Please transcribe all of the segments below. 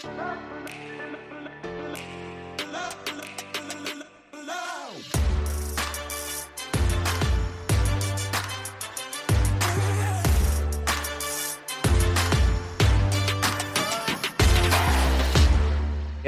Thank you.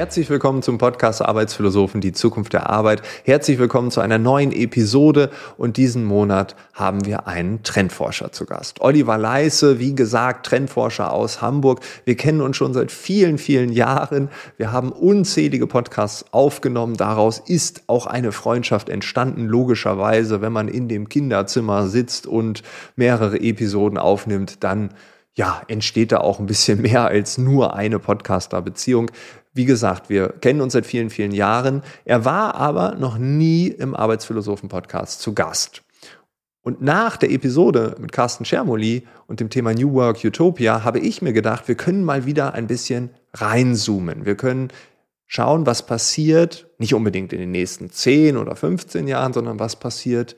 Herzlich willkommen zum Podcast Arbeitsphilosophen, die Zukunft der Arbeit. Herzlich willkommen zu einer neuen Episode und diesen Monat haben wir einen Trendforscher zu Gast. Oliver Leisse, wie gesagt, Trendforscher aus Hamburg. Wir kennen uns schon seit vielen, vielen Jahren. Wir haben unzählige Podcasts aufgenommen. Daraus ist auch eine Freundschaft entstanden, logischerweise, wenn man in dem Kinderzimmer sitzt und mehrere Episoden aufnimmt, dann ja, entsteht da auch ein bisschen mehr als nur eine Podcaster-Beziehung. Wie gesagt, wir kennen uns seit vielen, vielen Jahren. Er war aber noch nie im Arbeitsphilosophen-Podcast zu Gast. Und nach der Episode mit Carsten Schermoli und dem Thema New Work Utopia habe ich mir gedacht, wir können mal wieder ein bisschen reinzoomen. Wir können schauen, was passiert, nicht unbedingt in den nächsten 10 oder 15 Jahren, sondern was passiert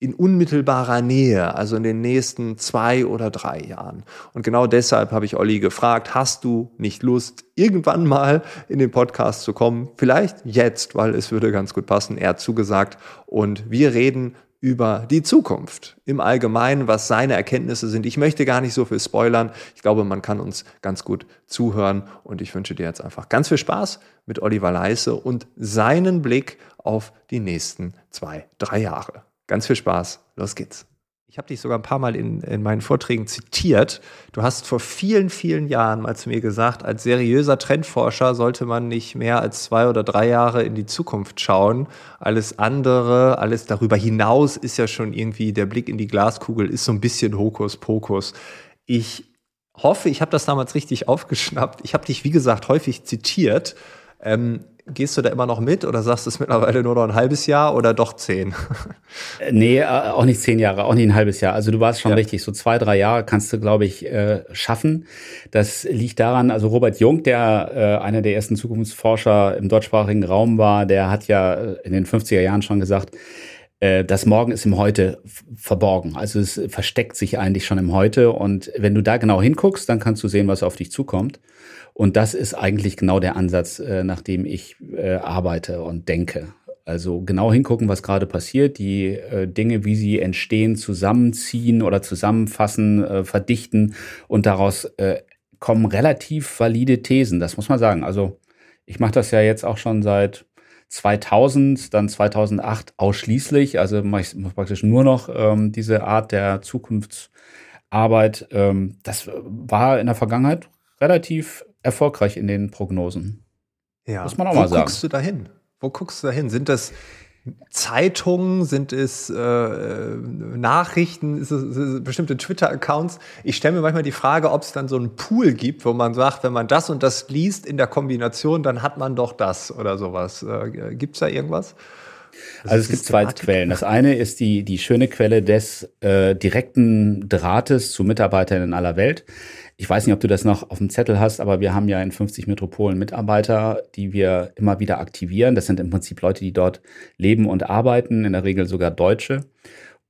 in unmittelbarer Nähe, also in den nächsten zwei oder drei Jahren. Und genau deshalb habe ich Olli gefragt, hast du nicht Lust, irgendwann mal in den Podcast zu kommen? Vielleicht jetzt, weil es würde ganz gut passen. Er hat zugesagt. Und wir reden über die Zukunft im Allgemeinen, was seine Erkenntnisse sind. Ich möchte gar nicht so viel spoilern. Ich glaube, man kann uns ganz gut zuhören und ich wünsche dir jetzt einfach ganz viel Spaß mit Oliver Leisse und seinen Blick auf die nächsten zwei, drei Jahre. Ganz viel Spaß. Los geht's. Ich habe dich sogar ein paar Mal in, in meinen Vorträgen zitiert. Du hast vor vielen, vielen Jahren mal zu mir gesagt, als seriöser Trendforscher sollte man nicht mehr als zwei oder drei Jahre in die Zukunft schauen. Alles andere, alles darüber hinaus ist ja schon irgendwie, der Blick in die Glaskugel ist so ein bisschen Hokuspokus. Ich hoffe, ich habe das damals richtig aufgeschnappt. Ich habe dich, wie gesagt, häufig zitiert. Ähm, gehst du da immer noch mit oder sagst du es mittlerweile nur noch ein halbes Jahr oder doch zehn? Äh, nee, äh, auch nicht zehn Jahre, auch nicht ein halbes Jahr. Also du warst schon ja. richtig, so zwei, drei Jahre kannst du, glaube ich, äh, schaffen. Das liegt daran, also Robert Jung, der einer der ersten Zukunftsforscher im deutschsprachigen Raum war, der hat ja in den 50er Jahren schon gesagt, das Morgen ist im Heute verborgen. Also es versteckt sich eigentlich schon im Heute. Und wenn du da genau hinguckst, dann kannst du sehen, was auf dich zukommt. Und das ist eigentlich genau der Ansatz, äh, nach dem ich äh, arbeite und denke. Also genau hingucken, was gerade passiert, die äh, Dinge, wie sie entstehen, zusammenziehen oder zusammenfassen, äh, verdichten und daraus äh, kommen relativ valide Thesen, das muss man sagen. Also ich mache das ja jetzt auch schon seit 2000, dann 2008 ausschließlich, also mache ich praktisch nur noch ähm, diese Art der Zukunftsarbeit. Ähm, das war in der Vergangenheit relativ erfolgreich in den Prognosen. Ja. Muss man auch Wo mal sagen. Wo guckst du da hin? Wo guckst du da hin? Sind das Zeitungen? Sind es äh, Nachrichten? Ist es, ist es bestimmte Twitter-Accounts? Ich stelle mir manchmal die Frage, ob es dann so einen Pool gibt, wo man sagt, wenn man das und das liest in der Kombination, dann hat man doch das oder sowas. Äh, gibt es da irgendwas? Also es gibt zwei Quellen. Das eine ist die, die schöne Quelle des äh, direkten Drahtes zu Mitarbeitern in aller Welt. Ich weiß nicht, ob du das noch auf dem Zettel hast, aber wir haben ja in 50 Metropolen Mitarbeiter, die wir immer wieder aktivieren. Das sind im Prinzip Leute, die dort leben und arbeiten, in der Regel sogar Deutsche.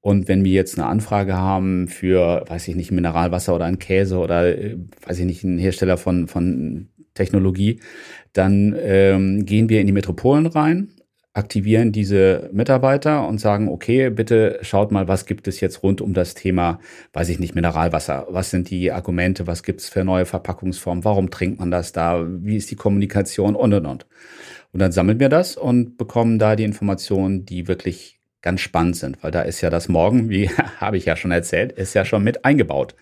Und wenn wir jetzt eine Anfrage haben für, weiß ich nicht, Mineralwasser oder einen Käse oder, äh, weiß ich nicht, einen Hersteller von, von Technologie, dann ähm, gehen wir in die Metropolen rein aktivieren diese Mitarbeiter und sagen, okay, bitte schaut mal, was gibt es jetzt rund um das Thema, weiß ich nicht, Mineralwasser. Was sind die Argumente? Was gibt es für neue Verpackungsformen? Warum trinkt man das da? Wie ist die Kommunikation? Und, und, und. Und dann sammeln wir das und bekommen da die Informationen, die wirklich ganz spannend sind, weil da ist ja das Morgen, wie habe ich ja schon erzählt, ist ja schon mit eingebaut.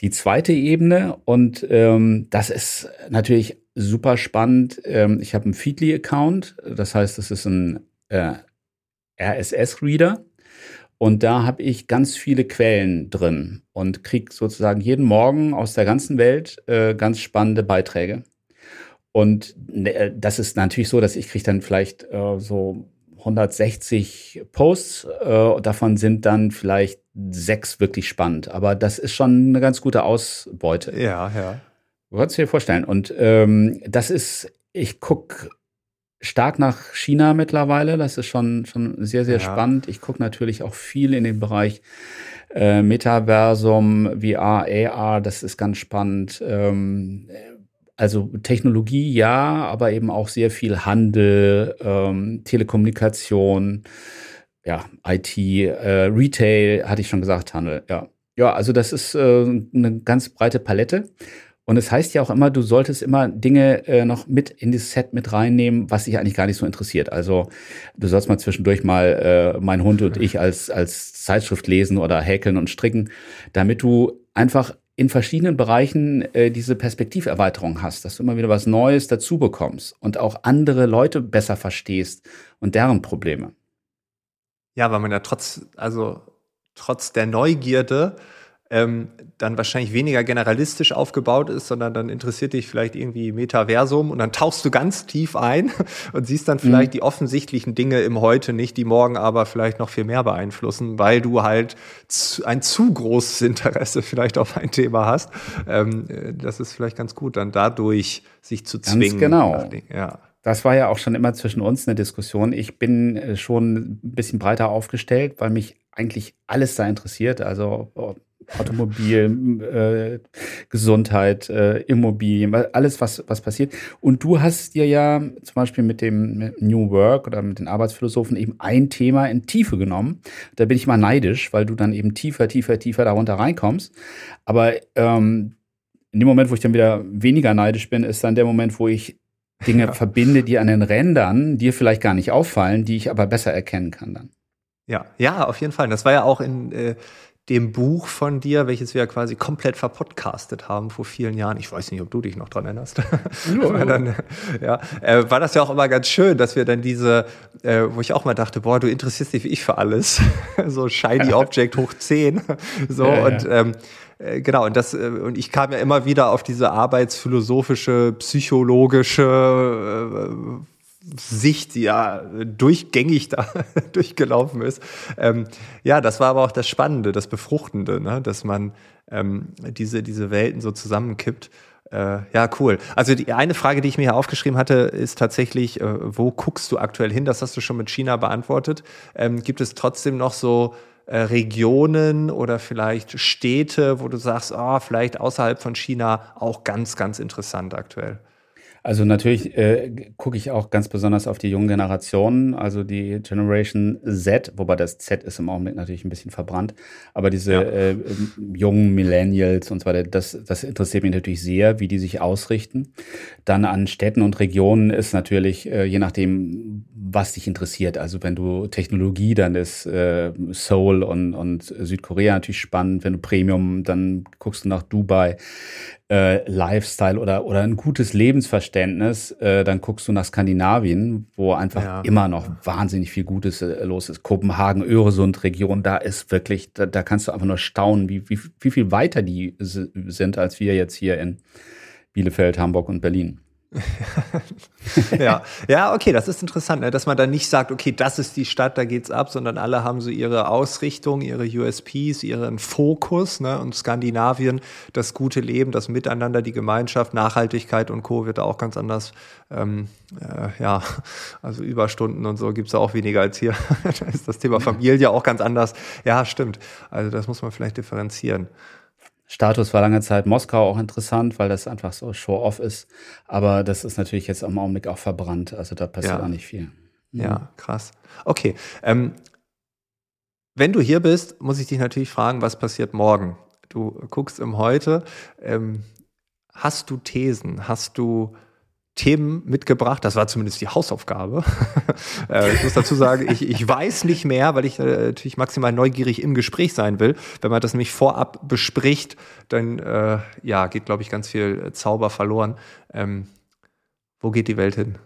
Die zweite Ebene, und ähm, das ist natürlich super spannend. Ähm, ich habe einen Feedly-Account, das heißt, das ist ein äh, RSS-Reader. Und da habe ich ganz viele Quellen drin und kriege sozusagen jeden Morgen aus der ganzen Welt äh, ganz spannende Beiträge. Und äh, das ist natürlich so, dass ich kriege dann vielleicht äh, so 160 Posts. Äh, davon sind dann vielleicht sechs wirklich spannend. Aber das ist schon eine ganz gute Ausbeute. Ja, ja. Du kannst dir vorstellen. Und ähm, das ist, ich gucke stark nach China mittlerweile. Das ist schon, schon sehr, sehr ja. spannend. Ich gucke natürlich auch viel in den Bereich äh, Metaversum, VR, AR. Das ist ganz spannend. Ähm, Also Technologie ja, aber eben auch sehr viel Handel, ähm, Telekommunikation, ja, IT, äh, Retail, hatte ich schon gesagt, Handel, ja. Ja, also das ist äh, eine ganz breite Palette. Und es heißt ja auch immer, du solltest immer Dinge äh, noch mit in das Set mit reinnehmen, was dich eigentlich gar nicht so interessiert. Also du sollst mal zwischendurch mal äh, mein Hund und ich als, als Zeitschrift lesen oder häkeln und stricken, damit du einfach in verschiedenen Bereichen äh, diese Perspektiverweiterung hast, dass du immer wieder was Neues dazu bekommst und auch andere Leute besser verstehst und deren Probleme. Ja, weil man ja trotz, also trotz der Neugierde ähm, dann wahrscheinlich weniger generalistisch aufgebaut ist, sondern dann interessiert dich vielleicht irgendwie Metaversum und dann tauchst du ganz tief ein und siehst dann vielleicht mhm. die offensichtlichen Dinge im Heute nicht, die morgen aber vielleicht noch viel mehr beeinflussen, weil du halt ein zu großes Interesse vielleicht auf ein Thema hast. Ähm, das ist vielleicht ganz gut, dann dadurch sich zu zwingen. Ganz genau. Ja. Das war ja auch schon immer zwischen uns eine Diskussion. Ich bin äh, schon ein bisschen breiter aufgestellt, weil mich eigentlich alles da interessiert. Also Automobil, äh, Gesundheit, äh, Immobilien, alles, was, was passiert. Und du hast dir ja zum Beispiel mit dem New Work oder mit den Arbeitsphilosophen eben ein Thema in Tiefe genommen. Da bin ich mal neidisch, weil du dann eben tiefer, tiefer, tiefer darunter reinkommst. Aber ähm, in dem Moment, wo ich dann wieder weniger neidisch bin, ist dann der Moment, wo ich Dinge ja. verbinde, die an den Rändern dir vielleicht gar nicht auffallen, die ich aber besser erkennen kann dann. Ja, ja, auf jeden Fall. Das war ja auch in äh, dem Buch von dir, welches wir ja quasi komplett verpodcastet haben vor vielen Jahren. Ich weiß nicht, ob du dich noch dran erinnerst. Ja, dann, ja, äh, war das ja auch immer ganz schön, dass wir dann diese, äh, wo ich auch mal dachte, boah, du interessierst dich wie ich für alles. so Shiny Object hoch 10. so ja, und. Ähm, äh, genau, und das, äh, und ich kam ja immer wieder auf diese arbeitsphilosophische, psychologische äh, Sicht, die ja durchgängig da durchgelaufen ist. Ähm, ja, das war aber auch das Spannende, das Befruchtende, ne? dass man ähm, diese, diese Welten so zusammenkippt. Äh, ja, cool. Also die eine Frage, die ich mir hier aufgeschrieben hatte, ist tatsächlich, äh, wo guckst du aktuell hin? Das hast du schon mit China beantwortet. Ähm, gibt es trotzdem noch so äh, Regionen oder vielleicht Städte, wo du sagst, oh, vielleicht außerhalb von China auch ganz, ganz interessant aktuell? Also natürlich äh, gucke ich auch ganz besonders auf die jungen Generationen, also die Generation Z, wobei das Z ist im Augenblick natürlich ein bisschen verbrannt, aber diese ja. äh, jungen Millennials und so weiter, das, das interessiert mich natürlich sehr, wie die sich ausrichten. Dann an Städten und Regionen ist natürlich, äh, je nachdem, was dich interessiert. Also wenn du Technologie, dann ist äh, Seoul und, und Südkorea natürlich spannend. Wenn du Premium, dann guckst du nach Dubai äh, Lifestyle oder, oder ein gutes Lebensverständnis, äh, dann guckst du nach Skandinavien, wo einfach ja. immer noch wahnsinnig viel Gutes äh, los ist. Kopenhagen, Öresund-Region, da ist wirklich, da, da kannst du einfach nur staunen, wie, wie, wie viel weiter die sind, als wir jetzt hier in Bielefeld, Hamburg und Berlin. ja, ja, okay, das ist interessant, ne? dass man dann nicht sagt, okay, das ist die Stadt, da geht's ab, sondern alle haben so ihre Ausrichtung, ihre USPs, ihren Fokus. Ne? Und Skandinavien, das gute Leben, das Miteinander, die Gemeinschaft, Nachhaltigkeit und Co. wird da auch ganz anders. Ähm, äh, ja, also Überstunden und so gibt's da auch weniger als hier. da ist das Thema Familie auch ganz anders. Ja, stimmt. Also das muss man vielleicht differenzieren. Status war lange Zeit Moskau auch interessant, weil das einfach so Show-off ist. Aber das ist natürlich jetzt am Augenblick auch verbrannt. Also da passiert ja. auch nicht viel. Mhm. Ja, krass. Okay. Ähm, wenn du hier bist, muss ich dich natürlich fragen, was passiert morgen? Du guckst im Heute. Ähm, hast du Thesen? Hast du Themen mitgebracht. Das war zumindest die Hausaufgabe. Äh, ich muss dazu sagen, ich, ich weiß nicht mehr, weil ich äh, natürlich maximal neugierig im Gespräch sein will. Wenn man das nämlich vorab bespricht, dann äh, ja, geht, glaube ich, ganz viel Zauber verloren. Ähm, wo geht die Welt hin?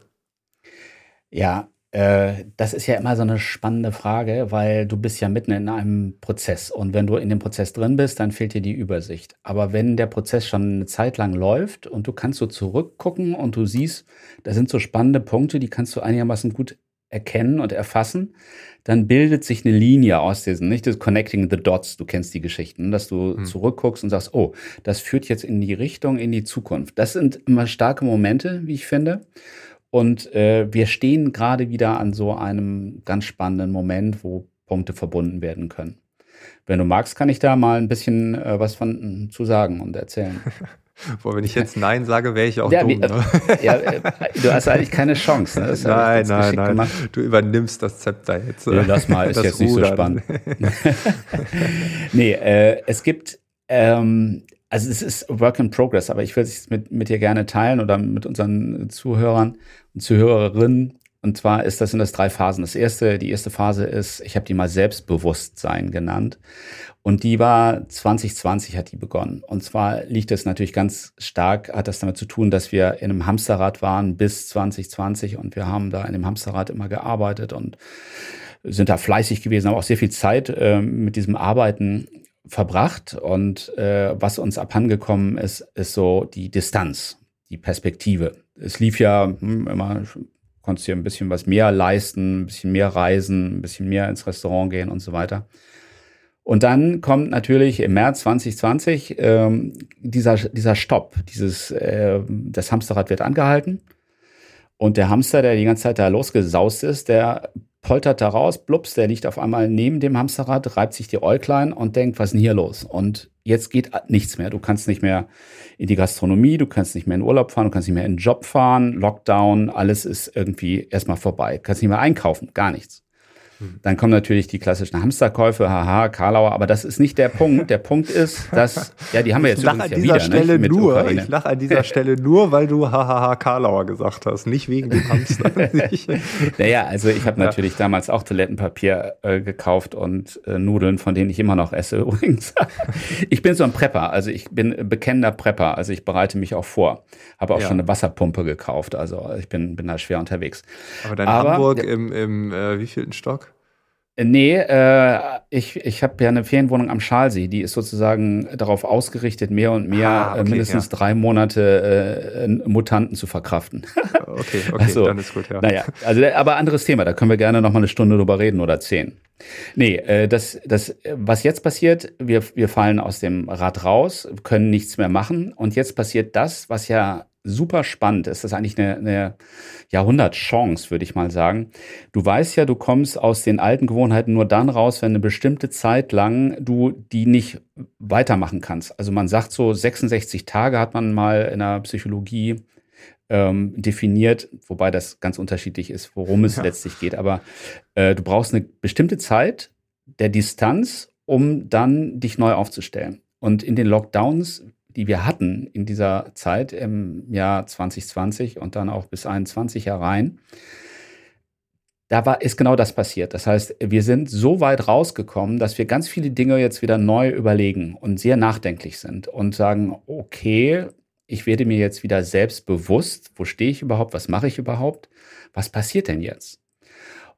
Ja, äh, das ist ja immer so eine spannende Frage, weil du bist ja mitten in einem Prozess und wenn du in dem Prozess drin bist, dann fehlt dir die Übersicht. Aber wenn der Prozess schon eine Zeit lang läuft und du kannst so zurückgucken und du siehst, da sind so spannende Punkte, die kannst du einigermaßen gut erkennen und erfassen, dann bildet sich eine Linie aus diesen, nicht das Connecting the Dots, du kennst die Geschichten, dass du hm. zurückguckst und sagst, oh, das führt jetzt in die Richtung, in die Zukunft. Das sind immer starke Momente, wie ich finde. Und äh, wir stehen gerade wieder an so einem ganz spannenden Moment, wo Punkte verbunden werden können. Wenn du magst, kann ich da mal ein bisschen äh, was von zu sagen und erzählen. Boah, wenn ich jetzt Nein sage, wäre ich auch ja, dumm. Ne? Ja, äh, du hast eigentlich keine Chance. Ne? nein, nein, nein. Gemacht. Du übernimmst das Zepter jetzt. Nee, lass mal, ist jetzt Rudern. nicht so spannend. nee, äh, es gibt, ähm, also es ist Work in Progress, aber ich würde es mit, mit dir gerne teilen oder mit unseren Zuhörern und Zuhörerinnen. Und zwar ist das sind das drei Phasen. Das erste, die erste Phase ist, ich habe die mal Selbstbewusstsein genannt. Und die war 2020 hat die begonnen. Und zwar liegt es natürlich ganz stark, hat das damit zu tun, dass wir in einem Hamsterrad waren bis 2020 und wir haben da in dem Hamsterrad immer gearbeitet und sind da fleißig gewesen, haben auch sehr viel Zeit äh, mit diesem Arbeiten verbracht. Und äh, was uns abhandengekommen ist, ist so die Distanz, die Perspektive. Es lief ja hm, immer konntest dir ein bisschen was mehr leisten, ein bisschen mehr reisen, ein bisschen mehr ins Restaurant gehen und so weiter. Und dann kommt natürlich im März 2020 ähm, dieser, dieser Stopp, dieses, äh, das Hamsterrad wird angehalten. Und der Hamster, der die ganze Zeit da losgesaust ist, der poltert da raus, blups, der liegt auf einmal neben dem Hamsterrad, reibt sich die Äuglein und denkt, was ist denn hier los? Und jetzt geht nichts mehr. Du kannst nicht mehr in die Gastronomie, du kannst nicht mehr in Urlaub fahren, du kannst nicht mehr in den Job fahren, Lockdown, alles ist irgendwie erstmal vorbei. Du kannst nicht mehr einkaufen, gar nichts. Dann kommen natürlich die klassischen Hamsterkäufe, haha, Karlauer, aber das ist nicht der Punkt. Der Punkt ist, dass, ja, die haben wir jetzt ich lach an dieser ja wieder, Stelle ne, nur, Ich lache an dieser Stelle nur, weil du hahaha Karlauer gesagt hast, nicht wegen dem Hamster. naja, also ich habe ja. natürlich damals auch Toilettenpapier äh, gekauft und äh, Nudeln, von denen ich immer noch esse übrigens. ich bin so ein Prepper, also ich bin bekennender Prepper, also ich bereite mich auch vor. Habe auch ja. schon eine Wasserpumpe gekauft, also ich bin, bin da schwer unterwegs. Aber dann Aber, Hamburg im, im äh, wievielten Stock? Äh, nee, äh, ich, ich habe ja eine Ferienwohnung am Schalsee, die ist sozusagen darauf ausgerichtet, mehr und mehr ah, äh, okay, mindestens ja. drei Monate äh, Mutanten zu verkraften. okay, okay, also, dann ist gut, ja. Naja, also, aber anderes Thema, da können wir gerne noch mal eine Stunde drüber reden oder zehn. Nee, äh, das, das, was jetzt passiert, wir, wir fallen aus dem Rad raus, können nichts mehr machen und jetzt passiert das, was ja super spannend ist. Das ist eigentlich eine, eine Jahrhundertchance, würde ich mal sagen. Du weißt ja, du kommst aus den alten Gewohnheiten nur dann raus, wenn eine bestimmte Zeit lang du die nicht weitermachen kannst. Also man sagt so 66 Tage hat man mal in der Psychologie ähm, definiert, wobei das ganz unterschiedlich ist, worum es ja. letztlich geht. Aber äh, du brauchst eine bestimmte Zeit der Distanz, um dann dich neu aufzustellen. Und in den Lockdowns die wir hatten in dieser Zeit im Jahr 2020 und dann auch bis 21 herein, da war, ist genau das passiert. Das heißt, wir sind so weit rausgekommen, dass wir ganz viele Dinge jetzt wieder neu überlegen und sehr nachdenklich sind und sagen, okay, ich werde mir jetzt wieder selbst bewusst, wo stehe ich überhaupt, was mache ich überhaupt, was passiert denn jetzt?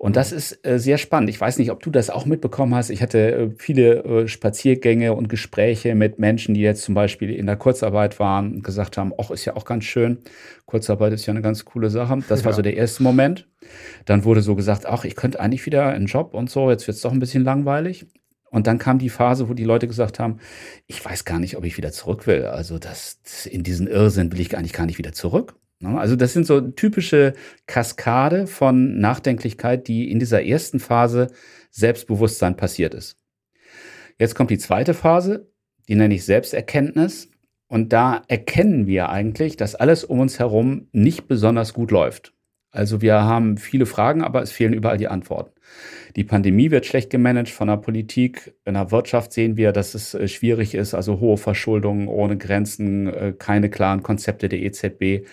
Und das ist äh, sehr spannend. Ich weiß nicht, ob du das auch mitbekommen hast. Ich hatte äh, viele äh, Spaziergänge und Gespräche mit Menschen, die jetzt zum Beispiel in der Kurzarbeit waren und gesagt haben, ach, ist ja auch ganz schön. Kurzarbeit ist ja eine ganz coole Sache. Das ja. war so der erste Moment. Dann wurde so gesagt, ach, ich könnte eigentlich wieder einen Job und so. Jetzt wird es doch ein bisschen langweilig. Und dann kam die Phase, wo die Leute gesagt haben, ich weiß gar nicht, ob ich wieder zurück will. Also das, in diesen Irrsinn will ich eigentlich gar nicht wieder zurück. Ne? Also das sind so typische Kaskade von Nachdenklichkeit, die in dieser ersten Phase Selbstbewusstsein passiert ist. Jetzt kommt die zweite Phase, die nenne ich Selbsterkenntnis. Und da erkennen wir eigentlich, dass alles um uns herum nicht besonders gut läuft. Also wir haben viele Fragen, aber es fehlen überall die Antworten. Die Pandemie wird schlecht gemanagt von der Politik. In der Wirtschaft sehen wir, dass es äh, schwierig ist, also hohe Verschuldungen ohne Grenzen, äh, keine klaren Konzepte der EZB.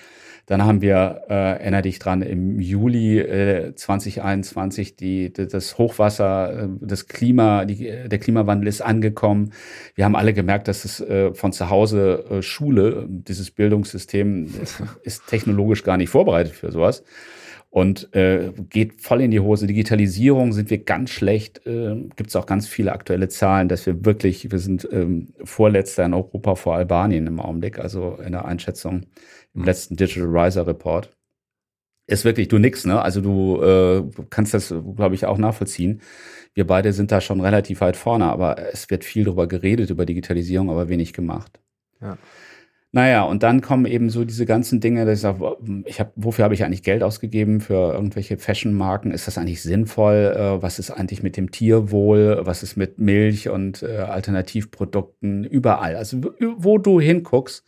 Dann haben wir, äh, erinnere dich dran, im Juli äh, 2021 die, das Hochwasser, äh, das Klima, die, der Klimawandel ist angekommen. Wir haben alle gemerkt, dass es äh, von zu Hause äh, Schule, dieses Bildungssystem ist technologisch gar nicht vorbereitet für sowas und äh, geht voll in die Hose. Digitalisierung sind wir ganz schlecht. Äh, Gibt es auch ganz viele aktuelle Zahlen, dass wir wirklich, wir sind ähm, Vorletzter in Europa vor Albanien im Augenblick, also in der Einschätzung im letzten Digital Riser Report. Ist wirklich, du nix, ne? Also du äh, kannst das, glaube ich, auch nachvollziehen. Wir beide sind da schon relativ weit vorne, aber es wird viel darüber geredet, über Digitalisierung, aber wenig gemacht. Ja. Naja, und dann kommen eben so diese ganzen Dinge, dass ich sage, ich hab, wofür habe ich eigentlich Geld ausgegeben für irgendwelche Fashion-Marken? Ist das eigentlich sinnvoll? Äh, was ist eigentlich mit dem Tierwohl? Was ist mit Milch und äh, Alternativprodukten? Überall. Also wo du hinguckst,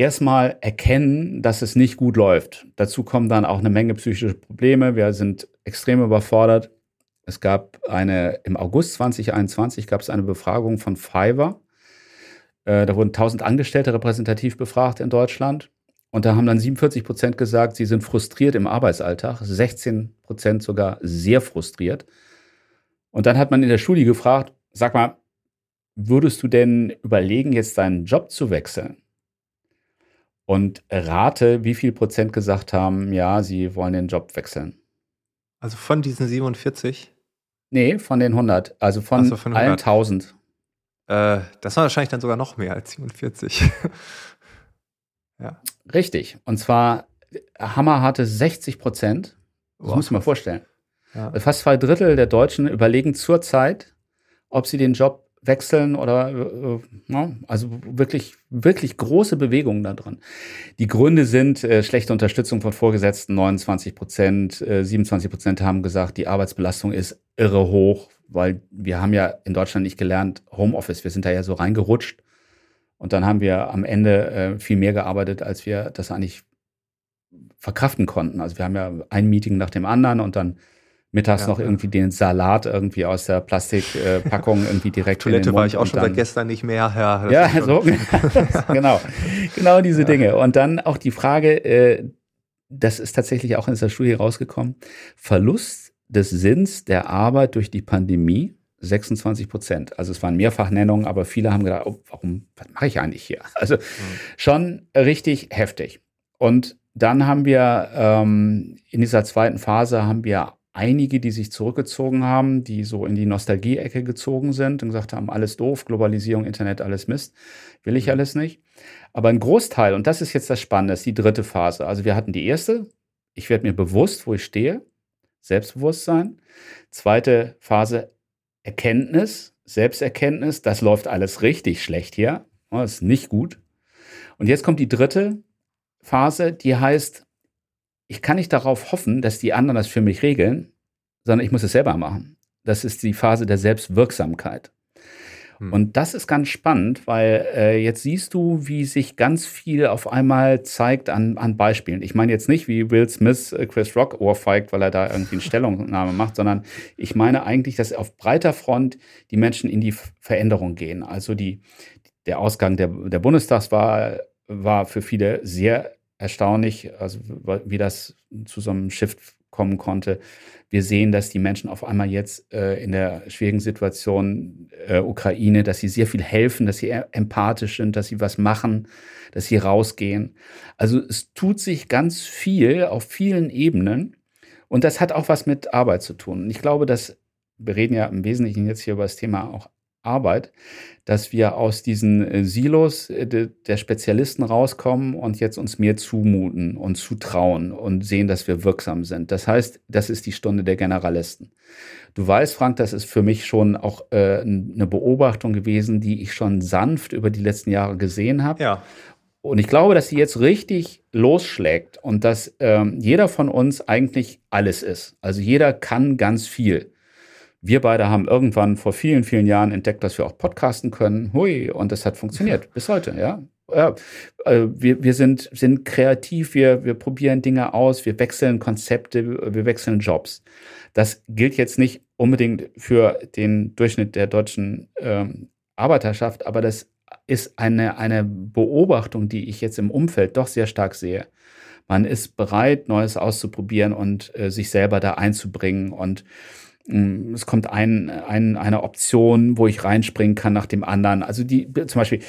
erstmal erkennen, dass es nicht gut läuft. Dazu kommen dann auch eine Menge psychische Probleme. Wir sind extrem überfordert. Es gab eine, im August 2021 gab es eine Befragung von Fiverr. Äh, da wurden 1000 Angestellte repräsentativ befragt in Deutschland. Und da haben dann 47 Prozent gesagt, sie sind frustriert im Arbeitsalltag, 16 Prozent sogar sehr frustriert. Und dann hat man in der Studie gefragt, sag mal, würdest du denn überlegen, jetzt deinen Job zu wechseln? Und rate, wie viel Prozent gesagt haben, ja, sie wollen den Job wechseln. Also von diesen 47? Nee, von den 100. Also von, so, von 100. allen 1000. Äh, das war wahrscheinlich dann sogar noch mehr als 47. ja. Richtig. Und zwar Hammer hatte 60 Prozent. Das wow. muss man mal vorstellen. Ja. Fast zwei Drittel der Deutschen überlegen zurzeit, ob sie den Job wechseln oder äh, ja, also wirklich wirklich große Bewegungen da dran. Die Gründe sind äh, schlechte Unterstützung von Vorgesetzten, 29 Prozent, äh, 27 Prozent haben gesagt, die Arbeitsbelastung ist irre hoch, weil wir haben ja in Deutschland nicht gelernt Homeoffice, wir sind da ja so reingerutscht und dann haben wir am Ende äh, viel mehr gearbeitet, als wir das eigentlich verkraften konnten. Also wir haben ja ein Meeting nach dem anderen und dann mittags ja, noch irgendwie den Salat irgendwie aus der Plastikpackung äh, irgendwie direkt Toilette in den Mund war ich auch schon seit gestern nicht mehr. Ja, ja so genau, genau diese ja. Dinge. Und dann auch die Frage, äh, das ist tatsächlich auch in dieser Studie rausgekommen, Verlust des Sinns der Arbeit durch die Pandemie 26 Prozent. Also es waren Mehrfachnennungen, aber viele haben gedacht, oh, warum, was mache ich eigentlich hier? Also mhm. schon richtig heftig. Und dann haben wir ähm, in dieser zweiten Phase haben wir einige, die sich zurückgezogen haben, die so in die Nostalgie-Ecke gezogen sind und gesagt haben, alles doof, Globalisierung, Internet, alles Mist, will ich mhm. alles nicht. Aber ein Großteil, und das ist jetzt das Spannende, ist die dritte Phase. Also wir hatten die erste, ich werde mir bewusst, wo ich stehe, Selbstbewusstsein. Zweite Phase, Erkenntnis, Selbsterkenntnis, das läuft alles richtig schlecht hier, das ist nicht gut. Und jetzt kommt die dritte Phase, die heißt, ich kann nicht darauf hoffen, dass die anderen das für mich regeln, sondern ich muss es selber machen. Das ist die Phase der Selbstwirksamkeit. Hm. Und das ist ganz spannend, weil äh, jetzt siehst du, wie sich ganz viel auf einmal zeigt an, an Beispielen. Ich meine jetzt nicht, wie Will Smith äh, Chris Rock ohrfeigt, weil er da irgendwie eine Stellungnahme macht, sondern ich meine eigentlich, dass auf breiter Front die Menschen in die Veränderung gehen. Also die, der Ausgang der, der Bundestagswahl war für viele sehr erstaunlich, also wie das zu so einem Shift kommen konnte. Wir sehen, dass die Menschen auf einmal jetzt äh, in der schwierigen Situation äh, Ukraine, dass sie sehr viel helfen, dass sie empathisch sind, dass sie was machen, dass sie rausgehen. Also es tut sich ganz viel auf vielen Ebenen und das hat auch was mit Arbeit zu tun. Und ich glaube, dass wir reden ja im Wesentlichen jetzt hier über das Thema auch Arbeit, dass wir aus diesen äh, Silos äh, der Spezialisten rauskommen und jetzt uns mehr zumuten und zutrauen und sehen, dass wir wirksam sind. Das heißt, das ist die Stunde der Generalisten. Du weißt, Frank, das ist für mich schon auch äh, eine Beobachtung gewesen, die ich schon sanft über die letzten Jahre gesehen habe. Ja. Und ich glaube, dass sie jetzt richtig losschlägt und dass ähm, jeder von uns eigentlich alles ist. Also jeder kann ganz viel. Wir beide haben irgendwann vor vielen, vielen Jahren entdeckt, dass wir auch podcasten können. Hui, und das hat funktioniert bis heute, ja. Ja, äh, wir, wir sind, sind kreativ, wir, wir probieren Dinge aus, wir wechseln Konzepte, wir wechseln Jobs. Das gilt jetzt nicht unbedingt für den Durchschnitt der deutschen ähm, Arbeiterschaft, aber das ist eine, eine Beobachtung, die ich jetzt im Umfeld doch sehr stark sehe. Man ist bereit, Neues auszuprobieren und äh, sich selber da einzubringen und es kommt ein, ein, eine Option, wo ich reinspringen kann nach dem anderen. Also die, zum Beispiel,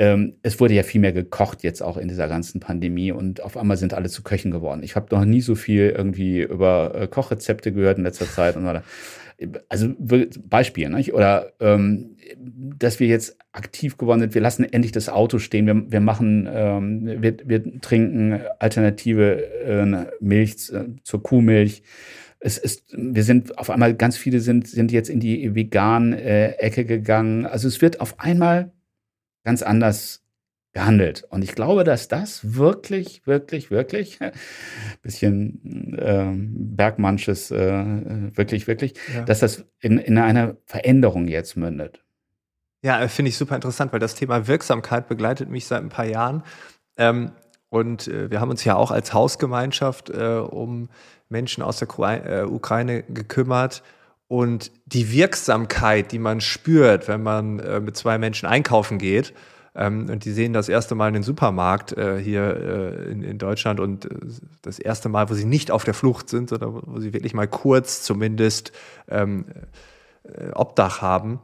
ähm, es wurde ja viel mehr gekocht jetzt auch in dieser ganzen Pandemie und auf einmal sind alle zu Köchen geworden. Ich habe noch nie so viel irgendwie über äh, Kochrezepte gehört in letzter Zeit und oder. Also Beispiel, nicht? oder ähm, dass wir jetzt aktiv geworden sind, wir lassen endlich das Auto stehen, wir, wir machen, ähm, wir, wir trinken alternative äh, Milch äh, zur Kuhmilch es ist, wir sind auf einmal, ganz viele sind, sind jetzt in die vegan äh, Ecke gegangen. Also es wird auf einmal ganz anders gehandelt. Und ich glaube, dass das wirklich, wirklich, wirklich, bisschen ähm, Bergmannsches, äh, wirklich, wirklich, ja. dass das in, in einer Veränderung jetzt mündet. Ja, finde ich super interessant, weil das Thema Wirksamkeit begleitet mich seit ein paar Jahren Ähm, und äh, wir haben uns ja auch als Hausgemeinschaft äh, um Menschen aus der äh, Ukraine gekümmert. Und die Wirksamkeit, die man spürt, wenn man äh, mit zwei Menschen einkaufen geht, ähm, und die sehen das erste Mal in den Supermarkt äh, hier in, Deutschland und das erste Mal, wo sie nicht auf der Flucht sind, sondern wo sie wirklich mal kurz zumindest ähm, äh, Obdach haben.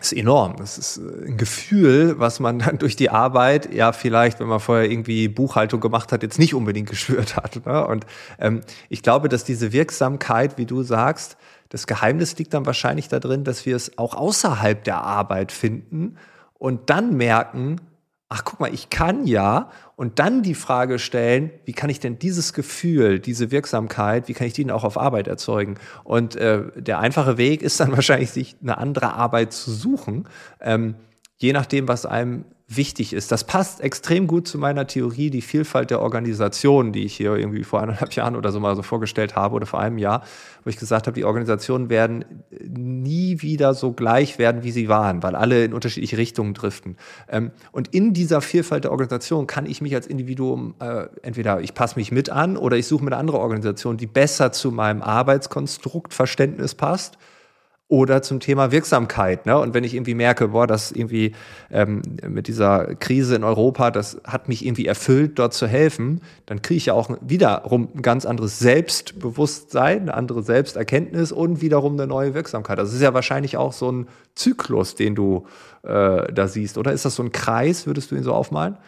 Ist enorm. Das ist äh, ein Gefühl, was man dann durch die Arbeit, ja, vielleicht, wenn man vorher irgendwie Buchhaltung gemacht hat, jetzt nicht unbedingt gespürt hat. Ne? Und ähm, ich glaube, dass diese Wirksamkeit, wie du sagst, das Geheimnis liegt dann wahrscheinlich darin, dass wir es auch außerhalb der Arbeit finden und dann merken, ach guck mal, ich kann ja und dann die Frage stellen, wie kann ich denn dieses Gefühl, diese Wirksamkeit, wie kann ich die auch auf Arbeit erzeugen? Und äh, der einfache Weg ist dann wahrscheinlich, sich eine andere Arbeit zu suchen, ähm, je nachdem, was einem wichtig ist. Das passt extrem gut zu meiner Theorie, die Vielfalt der Organisationen, die ich hier irgendwie vor eineinhalb Jahren oder so mal so vorgestellt habe oder vor einem Jahr, wo ich gesagt habe, die Organisationen werden nie wieder so gleich werden, wie sie waren, weil alle in unterschiedliche Richtungen driften. Ähm, und in dieser Vielfalt der Organisation kann ich mich als Individuum äh, entweder ich passe mich mit an oder ich suche mir eine andere Organisation, die besser zu meinem Arbeitskonstrukt Verständnis passt oder zum Thema Wirksamkeit. Ne? Und wenn ich irgendwie merke, boah, das irgendwie ähm, mit dieser Krise in Europa, das hat mich irgendwie erfüllt, dort zu helfen, dann kriege ich ja auch wiederum ein ganz anderes Selbstbewusstsein, eine andere Selbsterkenntnis und wiederum eine neue Wirksamkeit. Das ist ja wahrscheinlich auch so ein Zyklus, den du äh, da siehst. Oder ist das so ein Kreis, würdest du ihn so aufmalen?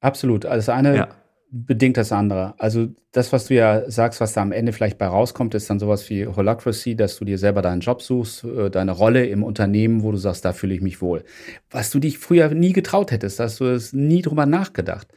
Absolut. Also eine ja bedingt das andere. Also das, was du ja sagst, was da am Ende vielleicht bei rauskommt, ist dann sowas wie Holacracy, dass du dir selber deinen Job suchst, äh, deine Rolle im Unternehmen, wo du sagst, da fühle ich mich wohl. Was du dich früher nie getraut hättest, hast du es nie drüber nachgedacht.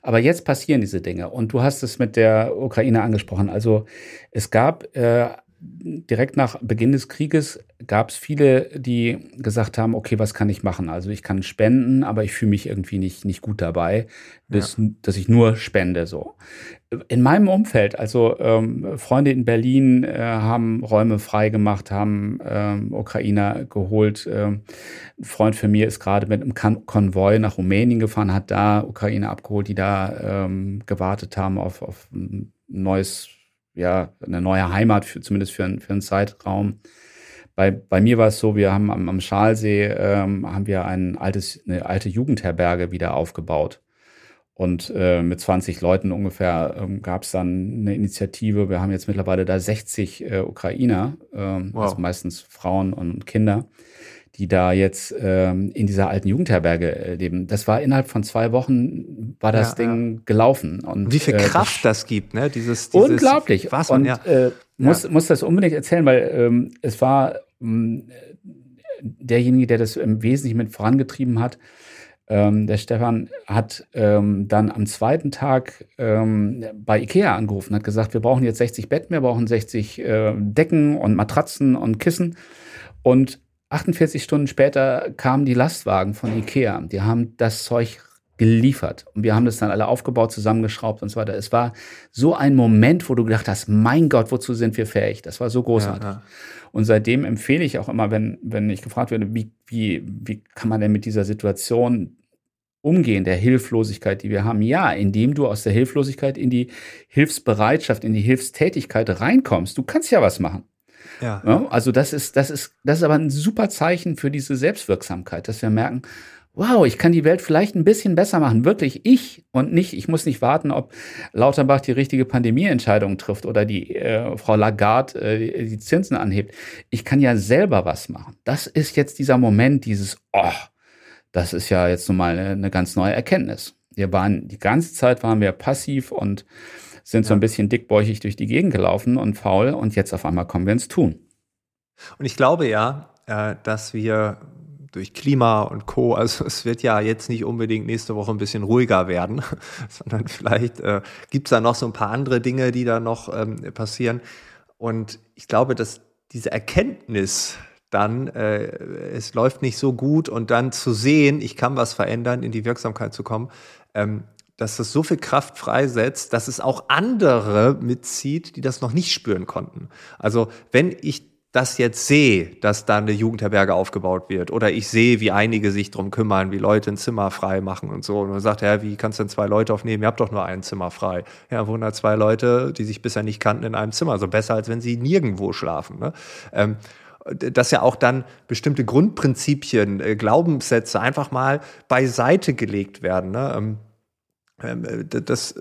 Aber jetzt passieren diese Dinge. Und du hast es mit der Ukraine angesprochen. Also es gab äh, direkt nach Beginn des Krieges gab es viele, die gesagt haben, okay, was kann ich machen? Also ich kann spenden, aber ich fühle mich irgendwie nicht, nicht gut dabei, dass, ja. dass ich nur spende. So. In meinem Umfeld, also ähm, Freunde in Berlin äh, haben Räume freigemacht, haben ähm, Ukrainer geholt. Ähm, ein Freund von mir ist gerade mit einem Konvoi nach Rumänien gefahren, hat da Ukrainer abgeholt, die da ähm, gewartet haben auf, auf ein neues ja, eine neue Heimat, für, zumindest für, für einen Zeitraum. Bei, bei mir war es so, wir haben am, am Schalsee ähm, haben wir ein altes, eine alte Jugendherberge wieder aufgebaut. Und äh, mit 20 Leuten ungefähr ähm, gab es dann eine Initiative. Wir haben jetzt mittlerweile da 60 äh, Ukrainer, ähm, wow. also meistens Frauen und Kinder, die da jetzt ähm, in dieser alten Jugendherberge äh, leben. Das war innerhalb von zwei Wochen war das ja, Ding ja. gelaufen. Und, Wie viel äh, Kraft das, gibt, ne? Dieses, dieses unglaublich. Was man, und ja. äh, muss, muss das unbedingt erzählen, weil ähm, es war ähm, derjenige, der das im Wesentlichen mit vorangetrieben hat. Ähm, der Stefan hat ähm, dann am zweiten Tag ähm, bei Ikea angerufen, hat gesagt, wir brauchen jetzt 60 Betten, wir brauchen 60 äh, Decken und Matratzen und Kissen. Und 48 Stunden später kamen die Lastwagen von Ikea. Die haben das Zeug geliefert. Und wir haben das dann alle aufgebaut, zusammengeschraubt und so weiter. Es war so ein Moment, wo du gedacht hast, mein Gott, wozu sind wir fähig? Das war so großartig. Ja, ja. Und seitdem empfehle ich auch immer, wenn, wenn ich gefragt werde, wie, wie, wie kann man denn mit dieser Situation umgehen, der Hilflosigkeit, die wir haben? Ja, indem du aus der Hilflosigkeit in die Hilfsbereitschaft, in die Hilfstätigkeit reinkommst. Du kannst ja was machen. Ja. ja. Also das ist, das ist, das ist aber ein super Zeichen für diese Selbstwirksamkeit, dass wir merken, wow, ich kann die Welt vielleicht ein bisschen besser machen. Wirklich ich und nicht, ich muss nicht warten, ob Lauterbach die richtige Pandemieentscheidung trifft oder die äh, Frau Lagarde äh, die Zinsen anhebt. Ich kann ja selber was machen. Das ist jetzt dieser Moment, dieses, oh, das ist ja jetzt nun mal eine, eine ganz neue Erkenntnis. Wir waren, die ganze Zeit waren wir passiv und sind so ein bisschen dickbäuchig durch die Gegend gelaufen und faul und jetzt auf einmal kommen wir ins Tun. Und ich glaube ja, äh, dass wir durch Klima und Co. Also es wird ja jetzt nicht unbedingt nächste Woche ein bisschen ruhiger werden, sondern vielleicht äh, gibt es da noch so ein paar andere Dinge, die da noch ähm, passieren. Und ich glaube, dass diese Erkenntnis dann, äh, es läuft nicht so gut und dann zu sehen, ich kann was verändern, in die Wirksamkeit zu kommen, ähm, dass das so viel Kraft freisetzt, dass es auch andere mitzieht, die das noch nicht spüren konnten. Also wenn ich das jetzt sehe, dass da eine Jugendherberge aufgebaut wird oder ich sehe, wie einige sich drum kümmern, wie Leute ein Zimmer frei machen und so und man sagt, ja, wie kannst du denn zwei Leute aufnehmen? Ihr habt doch nur ein Zimmer frei. Ja, wohnen da zwei Leute, die sich bisher nicht kannten, in einem Zimmer. So besser, als wenn sie nirgendwo schlafen. Ne? Ähm, dass ja auch dann bestimmte Grundprinzipien, äh, Glaubenssätze einfach mal beiseite gelegt werden. Ne? Ähm, ähm, äh, das,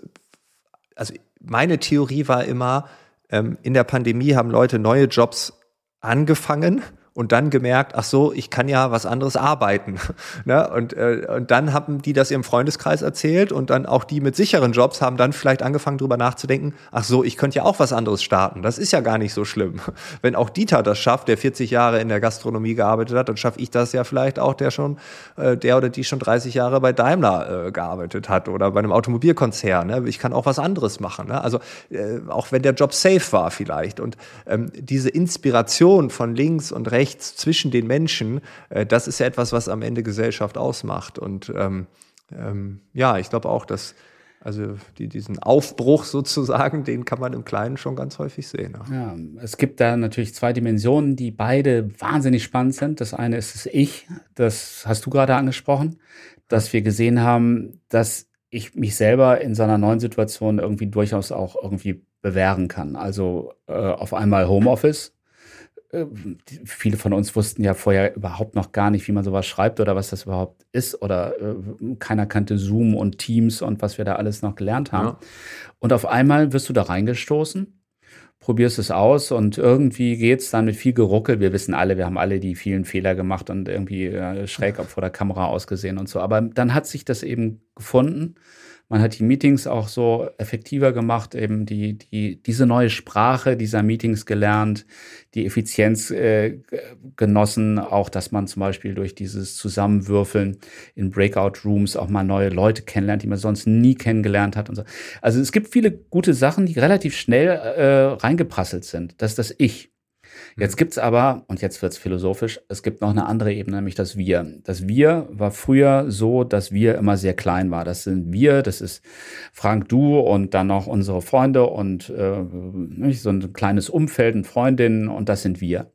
also meine Theorie war immer, ähm, in der Pandemie haben Leute neue Jobs angefangen und dann gemerkt, ach so, ich kann ja was anderes arbeiten. ne? und, äh, und dann haben die das ihrem Freundeskreis erzählt und dann auch die mit sicheren Jobs haben dann vielleicht angefangen drüber nachzudenken, ach so, ich könnte ja auch was anderes starten. Das ist ja gar nicht so schlimm. Wenn auch Dieter das schafft, der 40 Jahre in der Gastronomie gearbeitet hat, dann schaffe ich das ja vielleicht auch, der schon, äh, der oder die schon 30 Jahre bei Daimler äh, gearbeitet hat oder bei einem Automobilkonzern. Ne? Ich kann auch was anderes machen. Ne? Also äh, auch wenn der Job safe war vielleicht. Und ähm, diese Inspiration von links und rechts rechts zwischen den Menschen, äh, das ist ja etwas, was am Ende Gesellschaft ausmacht. Und ähm, ähm, ja, ich glaube auch, dass also die, diesen Aufbruch sozusagen, den kann man im Kleinen schon ganz häufig sehen. Ja, es gibt da natürlich zwei Dimensionen, die beide wahnsinnig spannend sind. Das eine ist das Ich, das hast du gerade angesprochen, dass wir gesehen haben, dass ich mich selber in so einer neuen Situation irgendwie durchaus auch irgendwie bewähren kann. Also äh, auf einmal Homeoffice, viele von uns wussten ja vorher überhaupt noch gar nicht, wie man sowas schreibt oder was das überhaupt ist. Oder äh, keiner kannte Zoom und Teams und was wir da alles noch gelernt haben. Ja. Und auf einmal wirst du da reingestoßen, probierst es aus und irgendwie geht's dann mit viel Geruckel. Wir wissen alle, wir haben alle die vielen Fehler gemacht und irgendwie äh, schräg vor der Kamera ausgesehen und so. Aber dann hat sich das eben gefunden. Man hat die Meetings auch so effektiver gemacht, eben die, die, diese neue Sprache dieser Meetings gelernt, die Effizienz äh, genossen, auch dass man zum Beispiel durch dieses Zusammenwürfeln in Breakout Rooms auch mal neue Leute kennenlernt, die man sonst nie kennengelernt hat und so. Also es gibt viele gute Sachen, die relativ schnell äh, reingeprasselt sind. Das ist das Ich. Jetzt gibt's aber, und jetzt wird's philosophisch, es gibt noch eine andere Ebene, nämlich das Wir. Das Wir war früher so, dass wir immer sehr klein war. Das sind wir, das ist Frank, du und dann noch unsere Freunde und äh, so ein kleines Umfeld und Freundinnen und das sind wir.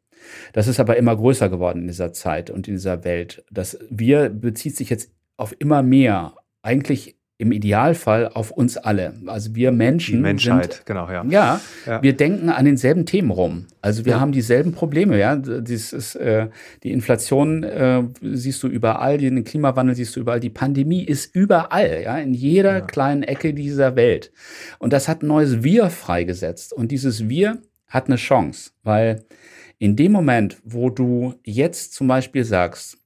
Das ist aber immer größer geworden in dieser Zeit und in dieser Welt. Das Wir bezieht sich jetzt auf immer mehr. Eigentlich im Idealfall auf uns alle. Also wir Menschen. Die Menschheit, sind, genau, ja. ja. ja. wir denken an denselben Themen rum. Also wir ja. haben dieselben Probleme, ja. Dies ist, äh, die Inflation äh, siehst du überall, den Klimawandel siehst du überall, die Pandemie ist überall, ja, in jeder kleinen Ecke dieser Welt. Und das hat ein neues Wir freigesetzt. Und dieses Wir hat eine Chance, weil in dem Moment, wo du jetzt zum Beispiel sagst,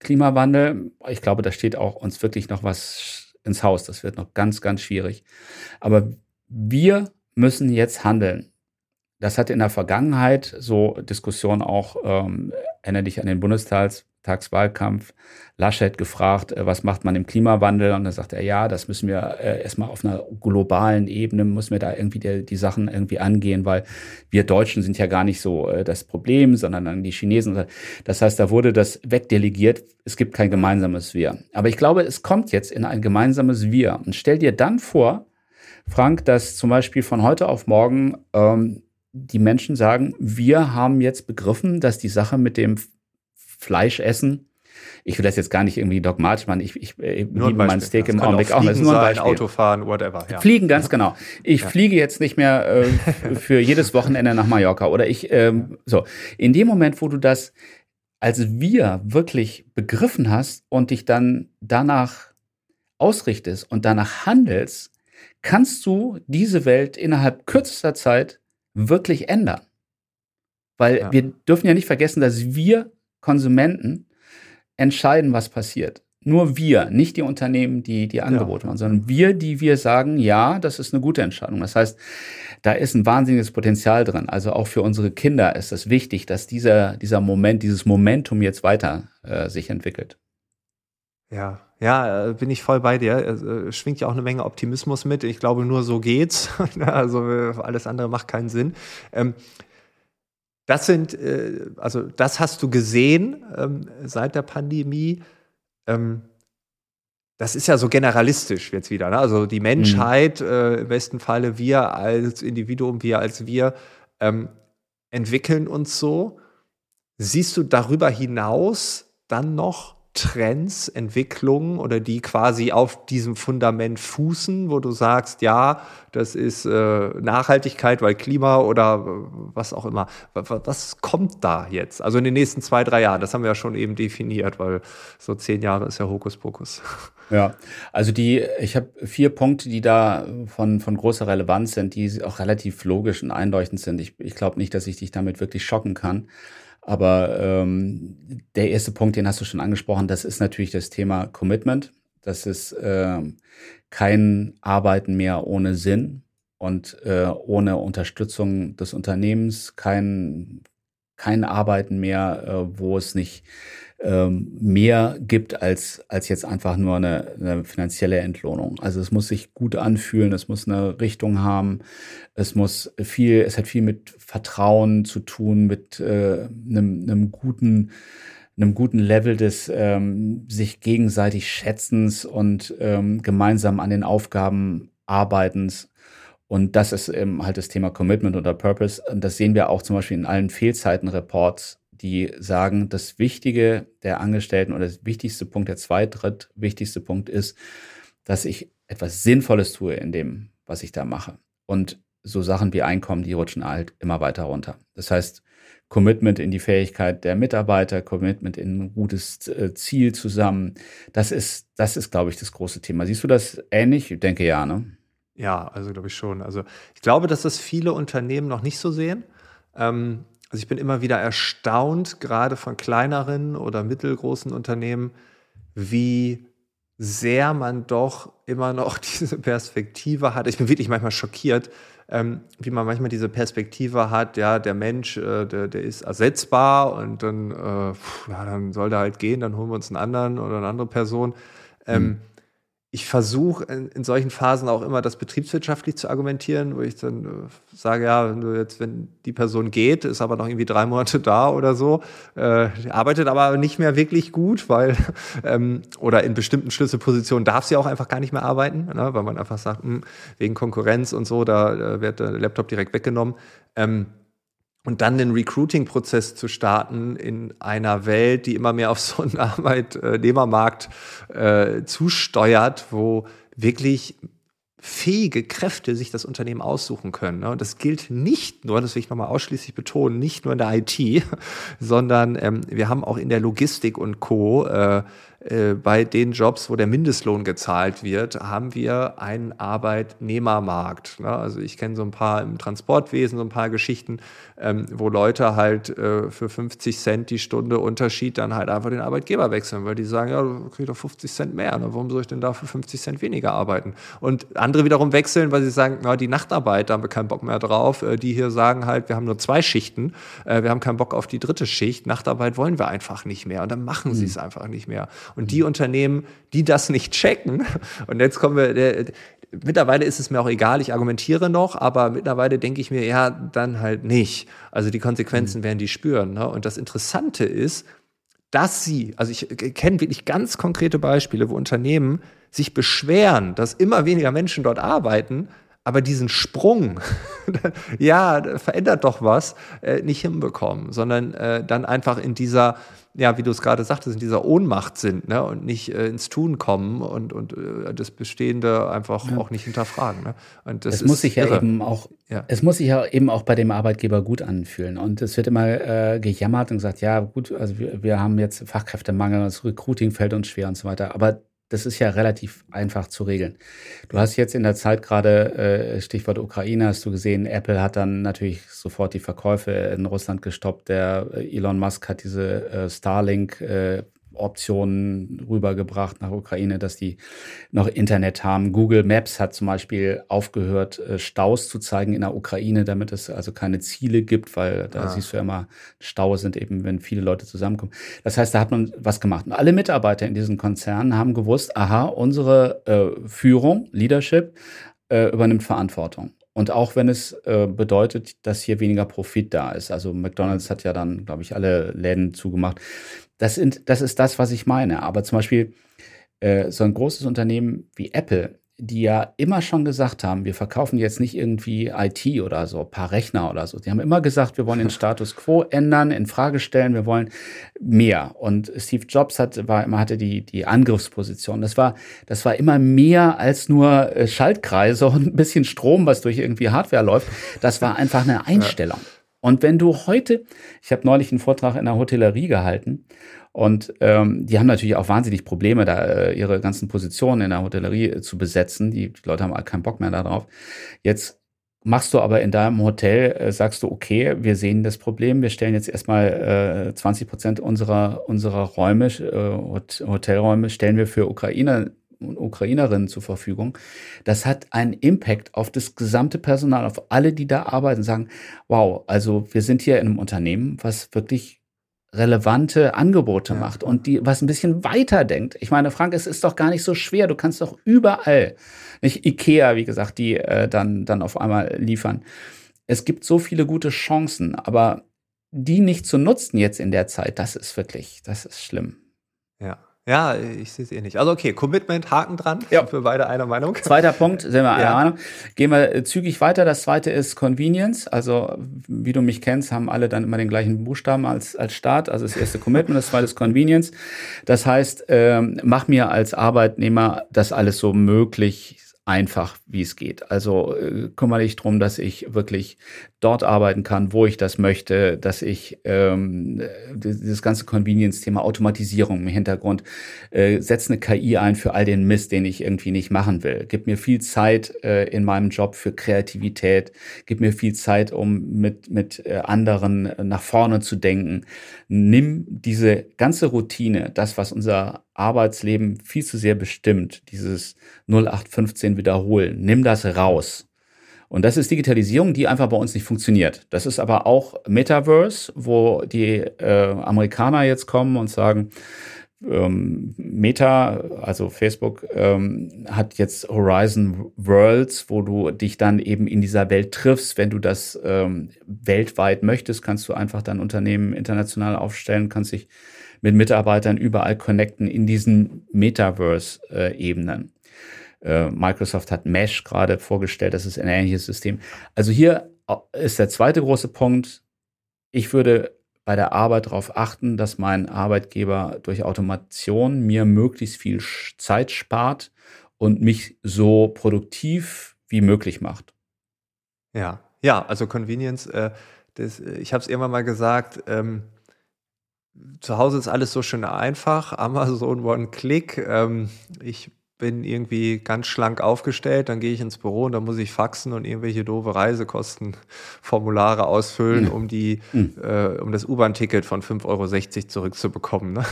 Klimawandel, ich glaube, da steht auch uns wirklich noch was ins Haus. Das wird noch ganz, ganz schwierig. Aber wir müssen jetzt handeln. Das hat in der Vergangenheit so Diskussionen auch, ähm, erinnere dich an den Bundestagswahlkampf, Laschet gefragt, äh, was macht man im Klimawandel? Und dann sagt er, ja, das müssen wir äh, erstmal auf einer globalen Ebene, müssen wir da irgendwie die, die, Sachen irgendwie angehen, weil wir Deutschen sind ja gar nicht so äh, das Problem, sondern dann die Chinesen. Das heißt, da wurde das wegdelegiert. Es gibt kein gemeinsames Wir. Aber ich glaube, es kommt jetzt in ein gemeinsames Wir. Und stell dir dann vor, Frank, dass zum Beispiel von heute auf morgen ähm, die Menschen sagen, wir haben jetzt begriffen, dass die Sache mit dem Fleischessen ich will das jetzt gar nicht irgendwie dogmatisch machen. Ich, ich, ich liebe mein Steak im Augenblick auch. Das ist nur ein Beispiel. Autofahren, whatever. Ja. Fliegen, ganz genau. Ich ja. fliege jetzt nicht mehr äh, für jedes Wochenende nach Mallorca. Oder ich, ähm, so. In dem Moment, wo du das als wir wirklich begriffen hast und dich dann danach ausrichtest und danach handelst, kannst du diese Welt innerhalb kürzester Zeit wirklich ändern. Weil ja. wir dürfen ja nicht vergessen, dass wir Konsumenten entscheiden, was passiert. Nur wir, nicht die Unternehmen, die die Angebote ja. machen, sondern wir, die wir sagen, ja, das ist eine gute Entscheidung. Das heißt, da ist ein wahnsinniges Potenzial drin. Also auch für unsere Kinder ist es wichtig, dass dieser, dieser Moment, dieses Momentum jetzt weiter äh, sich entwickelt. Ja, ja, äh, bin ich voll bei dir. Es äh, schwingt ja auch eine Menge Optimismus mit. Ich glaube, nur so geht's. also äh, alles andere macht keinen Sinn. Ähm, das sind, also das hast du gesehen ähm, seit der Pandemie. Ähm, das ist ja so generalistisch jetzt wieder. Ne? Also die Menschheit, mhm. im besten Falle wir als Individuum, wir als wir, entwickeln uns so. Siehst du darüber hinaus dann noch Trends, Entwicklungen oder die quasi auf diesem Fundament fußen, wo du sagst, ja, das ist äh, Nachhaltigkeit, weil Klima oder was auch immer. Was kommt da jetzt? Also in den nächsten zwei, drei Jahren, das haben wir ja schon eben definiert, weil so zehn Jahre ist ja Hokuspokus. Ja, also die, ich habe vier Punkte, die da von, von großer Relevanz sind, die auch relativ logisch und einleuchtend sind. Ich, ich glaube nicht, dass ich dich damit wirklich schocken kann. Aber ähm, der erste Punkt, den hast du schon angesprochen, das ist natürlich das Thema Commitment. Das ist äh, kein Arbeiten mehr ohne Sinn und äh, ohne Unterstützung des Unternehmens, kein, kein Arbeiten mehr, äh, wo es nicht ähm, mehr gibt als, als jetzt einfach nur eine, eine finanzielle Entlohnung. Also es muss sich gut anfühlen, es muss eine Richtung haben, es muss viel, es hat viel mit Vertrauen zu tun, mit äh, einem, einem guten einem guten Level des ähm, sich gegenseitig Schätzens und ähm, gemeinsam an den Aufgaben arbeitens. Und das ist eben halt das Thema Commitment oder Purpose. Und das sehen wir auch zum Beispiel in allen Fehlzeitenreports die sagen, das Wichtige der Angestellten oder das wichtigste Punkt, der zweitritt wichtigste Punkt ist, dass ich etwas Sinnvolles tue in dem, was ich da mache. Und so Sachen wie Einkommen, die rutschen halt immer weiter runter. Das heißt, Commitment in die Fähigkeit der Mitarbeiter, Commitment in ein gutes äh, Ziel zusammen. Das ist, das ist, glaube ich, das große Thema. Siehst du das ähnlich? Ich denke ja, ne? Ja, also glaube ich schon. Also ich glaube, dass das viele Unternehmen noch nicht so sehen. Ähm, also ich bin immer wieder erstaunt, gerade von kleineren oder mittelgroßen Unternehmen, wie sehr man doch immer noch diese Perspektive hat. Ich bin wirklich manchmal schockiert, ähm, wie man manchmal diese Perspektive hat, ja, der Mensch, äh, der, der ist ersetzbar und dann, äh, ja, dann soll der halt gehen, dann holen wir uns einen anderen oder eine andere Person. Ähm, mhm ich versuche in, in, solchen Phasen auch immer das betriebswirtschaftlich zu argumentieren, wo ich dann äh, sage, ja, wenn du jetzt, wenn die Person geht, ist aber noch irgendwie drei Monate da oder so, äh, arbeitet aber nicht mehr wirklich gut, weil ähm, oder in bestimmten Schlüsselpositionen darf sie auch einfach gar nicht mehr arbeiten, ne, weil man einfach sagt, mh, hm, wegen Konkurrenz und so, da äh, wird der Laptop direkt weggenommen. Ähm, und dann den Recruiting-Prozess zu starten in einer Welt, die immer mehr auf so einen Arbeitnehmermarkt äh, zusteuert, wo wirklich fähige Kräfte sich das Unternehmen aussuchen können. Ne? Und das gilt nicht nur, das will ich nochmal ausschließlich betonen, nicht nur in der IT, sondern ähm, wir haben auch in der Logistik und Co. Äh, bei den Jobs, wo der Mindestlohn gezahlt wird, haben wir einen Arbeitnehmermarkt. Ne? Also ich kenne so ein paar im Transportwesen, so ein paar Geschichten, ähm, wo Leute halt äh, für 50 Cent die Stunde Unterschied dann halt einfach den Arbeitgeber wechseln, weil die sagen, ja, du kriegst doch 50 Cent mehr, ne? warum soll ich denn da für 50 Cent weniger arbeiten? Und andere wiederum wechseln, weil sie sagen, na, die Nachtarbeit, da haben wir keinen Bock mehr drauf. Äh, die hier sagen halt, wir haben nur zwei Schichten, äh, wir haben keinen Bock auf die dritte Schicht, Nachtarbeit wollen wir einfach nicht mehr und dann machen mhm. sie es einfach nicht mehr. Und die Unternehmen, die das nicht checken, und jetzt kommen wir, der, mittlerweile ist es mir auch egal, ich argumentiere noch, aber mittlerweile denke ich mir, ja, dann halt nicht. Also die Konsequenzen mhm. werden die spüren. Ne? Und das Interessante ist, dass sie, also ich kenne wirklich ganz konkrete Beispiele, wo Unternehmen sich beschweren, dass immer weniger Menschen dort arbeiten, aber diesen Sprung, ja, verändert doch was, äh, nicht hinbekommen, sondern äh, dann einfach in dieser ja, wie du es gerade sagtest, in dieser Ohnmacht sind ne? und nicht äh, ins Tun kommen und, und äh, das Bestehende einfach ja. auch nicht hinterfragen. Ne? Und das es muss sich ja eben auch, ja. es muss sich ja eben auch bei dem Arbeitgeber gut anfühlen. Und es wird immer äh, gejammert und gesagt, ja gut, also wir, wir haben jetzt Fachkräftemangel, das Recruiting fällt uns schwer und so weiter. Aber das ist ja relativ einfach zu regeln. Du hast jetzt in der Zeit gerade, äh, Stichwort Ukraine, hast du gesehen, Apple hat dann natürlich sofort die Verkäufe in Russland gestoppt. Der äh, Elon Musk hat diese äh, Starlink äh, Optionen rübergebracht nach Ukraine, dass die noch Internet haben. Google Maps hat zum Beispiel aufgehört, äh, Staus zu zeigen in der Ukraine, damit es also keine Ziele gibt, weil da ah. siehst du ja immer, Staus sind eben, wenn viele Leute zusammenkommen. Das heißt, da hat man was gemacht. Und alle Mitarbeiter in diesen Konzernen haben gewusst, aha, unsere äh, Führung, Leadership, äh, übernimmt Verantwortung. Und auch wenn es äh, bedeutet, dass hier weniger Profit da ist. Also McDonald's hat ja dann, glaube ich, alle Läden zugemacht. Das, sind, das ist das, was ich meine. Aber zum Beispiel äh, so ein großes Unternehmen wie Apple die ja immer schon gesagt haben, wir verkaufen jetzt nicht irgendwie IT oder so, ein paar Rechner oder so. Die haben immer gesagt, wir wollen den Status quo ändern, in Frage stellen, wir wollen mehr. Und Steve Jobs hat, war immer, hatte die, die Angriffsposition. Das war, das war immer mehr als nur äh, Schaltkreise und ein bisschen Strom, was durch irgendwie Hardware läuft. Das war einfach eine Einstellung. Ja. Und wenn du heute, ich habe neulich einen Vortrag in der Hotellerie gehalten und ähm, die haben natürlich auch wahnsinnig Probleme, da äh, ihre ganzen Positionen in der Hotellerie äh, zu besetzen. Die, die Leute haben keinen Bock mehr darauf. Jetzt machst du aber in deinem Hotel, äh, sagst du, okay, wir sehen das Problem, wir stellen jetzt erstmal äh, 20 Prozent unserer, unserer Räume, äh, Hotelräume, stellen wir für Ukrainer und Ukrainerinnen zur Verfügung. Das hat einen Impact auf das gesamte Personal, auf alle, die da arbeiten, sagen, wow, also wir sind hier in einem Unternehmen, was wirklich relevante Angebote ja. macht und die was ein bisschen weiter denkt. Ich meine, Frank, es ist doch gar nicht so schwer. Du kannst doch überall, nicht Ikea, wie gesagt, die äh, dann dann auf einmal liefern. Es gibt so viele gute Chancen, aber die nicht zu nutzen jetzt in der Zeit, das ist wirklich, das ist schlimm. Ja. Ja, ich sehe es eh nicht. Also okay, Commitment, Haken dran. Ja. Für beide einer Meinung. Zweiter Punkt, sind wir einer ja. Meinung. Gehen wir äh, zügig weiter. Das zweite ist Convenience. Also wie du mich kennst, haben alle dann immer den gleichen Buchstaben als, als Start. Also das erste Commitment, das zweite ist Convenience. Das heißt, ähm, mach mir als Arbeitnehmer das alles so möglich einfach, wie es geht. Also äh, kümmere dich drum, dass ich wirklich dort arbeiten kann, wo ich das möchte, dass ich ähm, dieses ganze Convenience-Thema Automatisierung im Hintergrund, äh, setze eine KI ein für all den Mist, den ich irgendwie nicht machen will. Gib mir viel Zeit äh, in meinem Job für Kreativität, gib mir viel Zeit, um mit, mit äh, anderen nach vorne zu denken. Nimm diese ganze Routine, das, was unser Arbeitsleben viel zu sehr bestimmt, dieses 0815 wiederholen, nimm das raus und das ist Digitalisierung, die einfach bei uns nicht funktioniert. Das ist aber auch Metaverse, wo die äh, Amerikaner jetzt kommen und sagen, ähm, Meta, also Facebook, ähm, hat jetzt Horizon Worlds, wo du dich dann eben in dieser Welt triffst. Wenn du das ähm, weltweit möchtest, kannst du einfach dein Unternehmen international aufstellen, kannst dich mit Mitarbeitern überall connecten in diesen Metaverse-Ebenen. Äh, Microsoft hat Mesh gerade vorgestellt, das ist ein ähnliches System. Also hier ist der zweite große Punkt. Ich würde bei der Arbeit darauf achten, dass mein Arbeitgeber durch Automation mir möglichst viel Zeit spart und mich so produktiv wie möglich macht. Ja, ja, also Convenience, äh, das, ich habe es irgendwann mal gesagt, ähm, zu Hause ist alles so schön einfach, Amazon One-Click. Ähm, ich bin irgendwie ganz schlank aufgestellt, dann gehe ich ins Büro und dann muss ich faxen und irgendwelche doofe Reisekostenformulare ausfüllen, mhm. um die, mhm. äh, um das U-Bahn-Ticket von 5,60 Euro zurückzubekommen. Ne?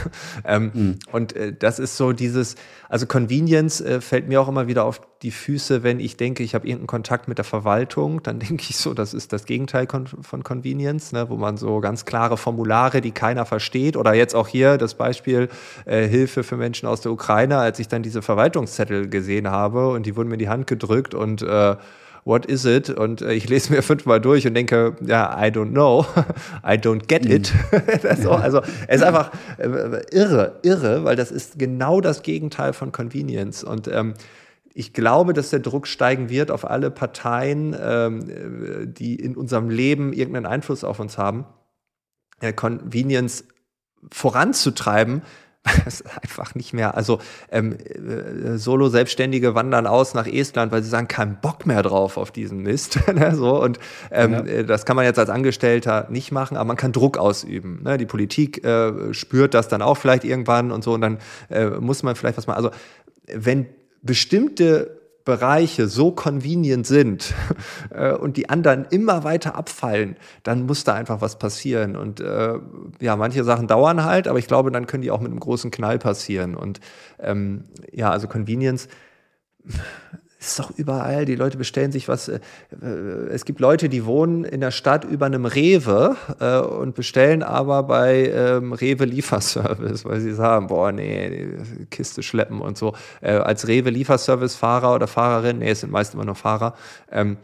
Ähm, mhm. Und äh, das ist so dieses, also Convenience äh, fällt mir auch immer wieder auf die Füße, wenn ich denke, ich habe irgendeinen Kontakt mit der Verwaltung, dann denke ich so, das ist das Gegenteil von Convenience, ne? wo man so ganz klare Formulare, die keiner versteht, oder jetzt auch hier das Beispiel äh, Hilfe für Menschen aus der Ukraine, als ich dann diese Verwaltung Verwaltungszettel gesehen habe und die wurden mir in die Hand gedrückt und äh, what is it? Und äh, ich lese mir fünfmal durch und denke, ja, I don't know, I don't get it. Mhm. so, also es ist einfach äh, irre, irre, weil das ist genau das Gegenteil von Convenience. Und ähm, ich glaube, dass der Druck steigen wird auf alle Parteien, ähm, die in unserem Leben irgendeinen Einfluss auf uns haben, äh, Convenience voranzutreiben, es ist einfach nicht mehr, also ähm, äh, Solo-Selbstständige wandern aus nach Estland, weil sie sagen, keinen Bock mehr drauf auf diesen Mist. ne, so, und ähm, ja. Äh, das kann man jetzt als Angestellter nicht machen, aber man kann Druck ausüben. Ne? Die Politik äh, spürt das dann auch vielleicht irgendwann und so, und dann äh, muss man vielleicht was machen. Also wenn bestimmte Bereiche so convenient sind äh, und die anderen immer weiter abfallen, dann muss da einfach was passieren. Und äh, ja, manche Sachen dauern halt, aber ich glaube, dann können die auch mit einem großen Knall passieren. Und ähm, ja, also Convenience ist doch überall. Die Leute bestellen sich was. Äh, äh, es gibt Leute, die wohnen in der Stadt über einem Rewe äh, und bestellen aber bei ähm, Rewe Lieferservice, weil sie sagen, boah, nee, Kiste schleppen und so. Als Rewe Lieferservice Fahrer oder Fahrerin, nee, es sind meist immer nur Fahrer. Ähm,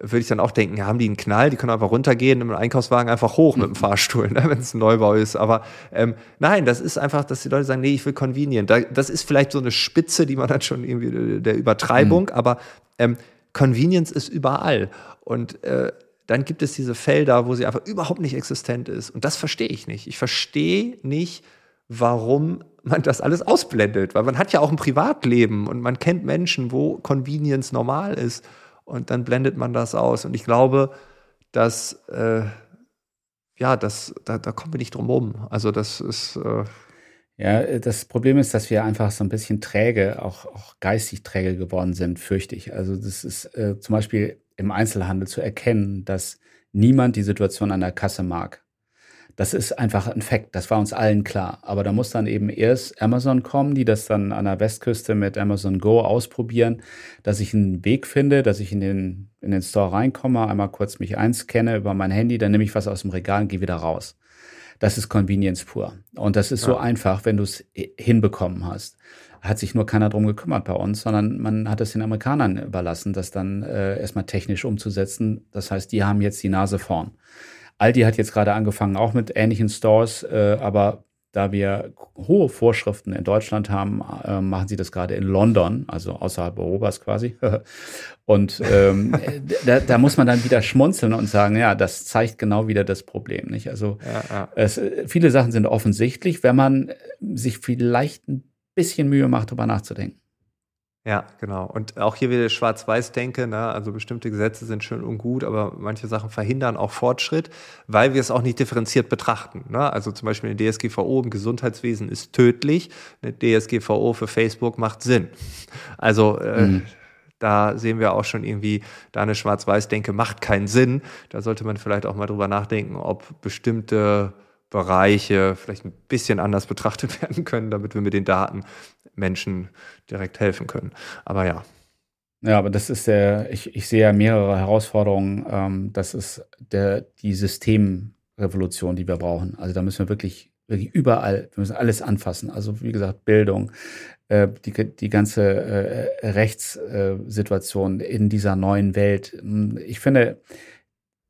würde ich dann auch denken, ja, haben die einen Knall, die können einfach runtergehen, im Einkaufswagen einfach hoch mit dem Fahrstuhl, ne, wenn es ein Neubau ist. Aber ähm, nein, das ist einfach, dass die Leute sagen, nee, ich will convenient. Da, das ist vielleicht so eine Spitze, die man dann schon irgendwie der Übertreibung, mhm. aber ähm, Convenience ist überall. Und äh, dann gibt es diese Felder, wo sie einfach überhaupt nicht existent ist. Und das verstehe ich nicht. Ich verstehe nicht, warum man das alles ausblendet, weil man hat ja auch ein Privatleben und man kennt Menschen, wo Convenience normal ist und dann blendet man das aus. Und ich glaube, dass, äh, ja, das, da, da kommen wir nicht drum rum. Also das ist. Äh ja, das Problem ist, dass wir einfach so ein bisschen träge, auch, auch geistig träge geworden sind, fürchte ich. Also das ist äh, zum Beispiel im Einzelhandel zu erkennen, dass niemand die Situation an der Kasse mag. Das ist einfach ein Fakt, das war uns allen klar. Aber da muss dann eben erst Amazon kommen, die das dann an der Westküste mit Amazon Go ausprobieren, dass ich einen Weg finde, dass ich in den, in den Store reinkomme, einmal kurz mich einscanne über mein Handy, dann nehme ich was aus dem Regal und gehe wieder raus. Das ist Convenience pur. Und das ist ja. so einfach, wenn du es hinbekommen hast. Hat sich nur keiner drum gekümmert bei uns, sondern man hat es den Amerikanern überlassen, das dann äh, erstmal technisch umzusetzen. Das heißt, die haben jetzt die Nase vorn. Aldi hat jetzt gerade angefangen, auch mit ähnlichen Stores, äh, aber da wir hohe Vorschriften in Deutschland haben, äh, machen sie das gerade in London, also außerhalb Europas quasi. und ähm, da, da, muss man dann wieder schmunzeln und sagen, ja, das zeigt genau wieder das Problem. Nicht? Also ja, ja. Es, viele Sachen sind offensichtlich, wenn man sich vielleicht ein bisschen Mühe macht, darüber nachzudenken. Ja, genau. Und auch hier wieder Schwarz-Weiß-Denke, ne? also bestimmte Gesetze sind schön und gut, aber manche Sachen verhindern auch Fortschritt, weil wir es auch nicht differenziert betrachten. Ne? Also zum Beispiel eine DSGVO im Gesundheitswesen ist tödlich, eine DSGVO für Facebook macht Sinn. Also äh, mhm. da sehen wir auch schon irgendwie, da eine Schwarz-Weiß-Denke macht keinen Sinn. Da sollte man vielleicht auch mal drüber nachdenken, ob bestimmte Bereiche vielleicht ein bisschen anders betrachtet werden können, damit wir mit den Daten Menschen direkt helfen können. Aber ja. Ja, aber das ist der, ich, ich sehe ja mehrere Herausforderungen. Ähm, das ist der, die Systemrevolution, die wir brauchen. Also da müssen wir wirklich, wirklich überall, wir müssen alles anfassen. Also wie gesagt, Bildung, äh, die, die ganze äh, Rechtssituation in dieser neuen Welt. Ich finde,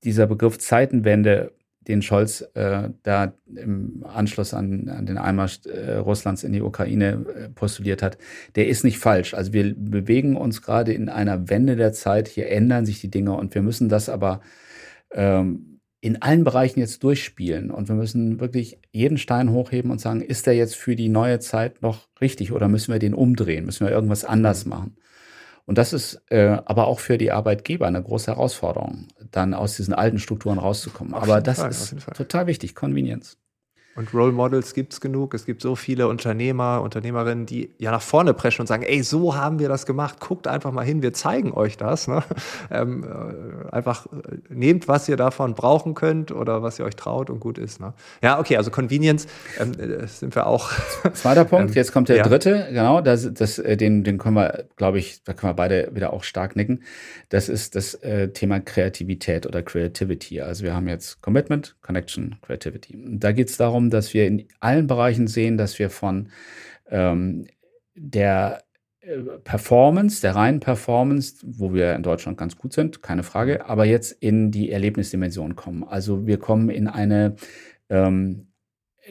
dieser Begriff Zeitenwende den Scholz äh, da im Anschluss an, an den Einmarsch äh, Russlands in die Ukraine äh, postuliert hat, der ist nicht falsch. Also wir bewegen uns gerade in einer Wende der Zeit. Hier ändern sich die Dinge und wir müssen das aber ähm, in allen Bereichen jetzt durchspielen. Und wir müssen wirklich jeden Stein hochheben und sagen, ist der jetzt für die neue Zeit noch richtig oder müssen wir den umdrehen? Müssen wir irgendwas anders machen? Und das ist äh, aber auch für die Arbeitgeber eine große Herausforderung, dann aus diesen alten Strukturen rauszukommen. Auf aber das Fall, ist total wichtig, Convenience. Und Role Models gibt es genug. Es gibt so viele Unternehmer, Unternehmerinnen, die ja nach vorne preschen und sagen, ey, so haben wir das gemacht. Guckt einfach mal hin, wir zeigen euch das. Ne? Ähm, äh, einfach äh, nehmt, was ihr davon brauchen könnt oder was ihr euch traut und gut ist. Ne? Ja, okay, also Convenience ähm, äh, sind wir auch. Zweiter Punkt, ähm, jetzt kommt der ja. dritte, genau, das, das, den, den können wir, glaube ich, da können wir beide wieder auch stark nicken. Das ist das äh, Thema Kreativität oder Creativity. Also wir haben jetzt Commitment, Connection, Creativity. Da geht es darum, darum, dass wir in allen Bereichen sehen, dass wir von ähm, der äh, Performance, der reinen Performance, wo wir in Deutschland ganz gut sind, keine Frage, aber jetzt in die Erlebnisdimension kommen. Also wir kommen in eine, ähm,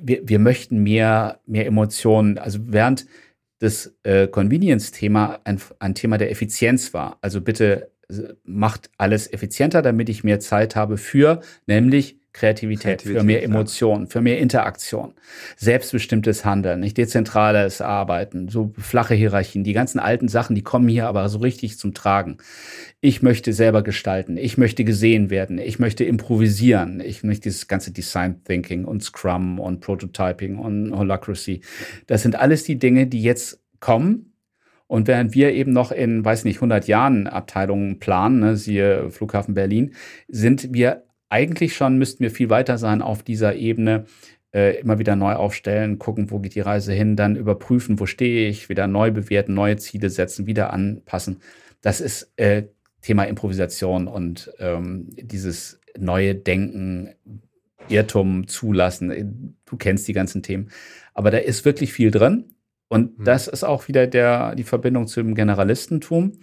wir, wir möchten mehr, mehr Emotionen. Also während das äh, Convenience-Thema ein, ein Thema der Effizienz war, also bitte äh, macht alles effizienter, damit ich mehr Zeit habe für, nämlich Kreativität, Kreativität für mehr Emotionen, ja. für mehr Interaktion, selbstbestimmtes Handeln, nicht dezentrales Arbeiten, so flache Hierarchien, die ganzen alten Sachen, die kommen hier aber so richtig zum Tragen. Ich möchte selber gestalten, ich möchte gesehen werden, ich möchte improvisieren, ich möchte dieses ganze Design Thinking und Scrum und Prototyping und Holacracy. Das sind alles die Dinge, die jetzt kommen, und während wir eben noch in, weiß nicht, 100 Jahren Abteilungen planen, ne, siehe Flughafen Berlin, sind wir eigentlich schon müssten wir viel weiter sein auf dieser Ebene, äh, immer wieder neu aufstellen, gucken, wo geht die Reise hin, dann überprüfen, wo stehe ich, wieder neu bewerten, neue Ziele setzen, wieder anpassen. Das ist äh, Thema Improvisation und ähm, dieses neue Denken, Irrtum zulassen. Du kennst die ganzen Themen. Aber da ist wirklich viel drin. Und mhm. das ist auch wieder der, die Verbindung zum Generalistentum,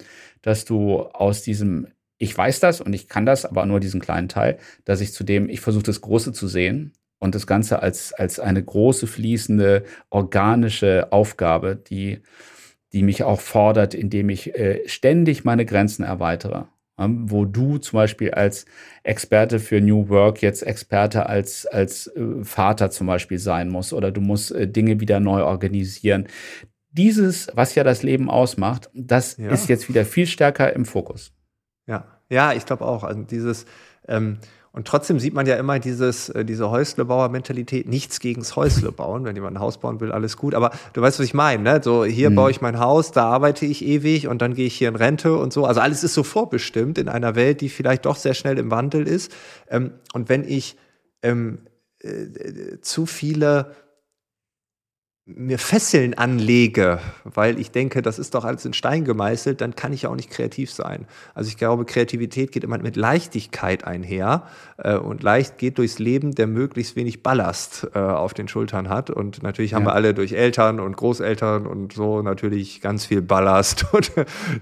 dass du aus diesem ich weiß das und ich kann das, aber nur diesen kleinen Teil, dass ich zudem, ich versuche das Große zu sehen und das Ganze als, als eine große, fließende, organische Aufgabe, die, die mich auch fordert, indem ich äh, ständig meine Grenzen erweitere. Ähm, wo du zum Beispiel als Experte für New Work jetzt Experte als, als äh, Vater zum Beispiel sein musst oder du musst äh, Dinge wieder neu organisieren. Dieses, was ja das Leben ausmacht, das ja. ist jetzt wieder viel stärker im Fokus. Ja, ja, ich glaube auch. Also dieses, ähm, und trotzdem sieht man ja immer dieses, äh, diese Häuslebauer-Mentalität, nichts gegens Häusle bauen. Wenn jemand ein Haus bauen will, alles gut. Aber du weißt, was ich meine, ne? So, hier mhm. baue ich mein Haus, da arbeite ich ewig und dann gehe ich hier in Rente und so. Also alles ist so vorbestimmt in einer Welt, die vielleicht doch sehr schnell im Wandel ist. Ähm, und wenn ich ähm, äh, zu viele mir Fesseln anlege, weil ich denke, das ist doch alles in Stein gemeißelt, dann kann ich ja auch nicht kreativ sein. Also ich glaube, Kreativität geht immer mit Leichtigkeit einher äh, und leicht geht durchs Leben, der möglichst wenig Ballast äh, auf den Schultern hat. Und natürlich haben ja. wir alle durch Eltern und Großeltern und so natürlich ganz viel Ballast. und,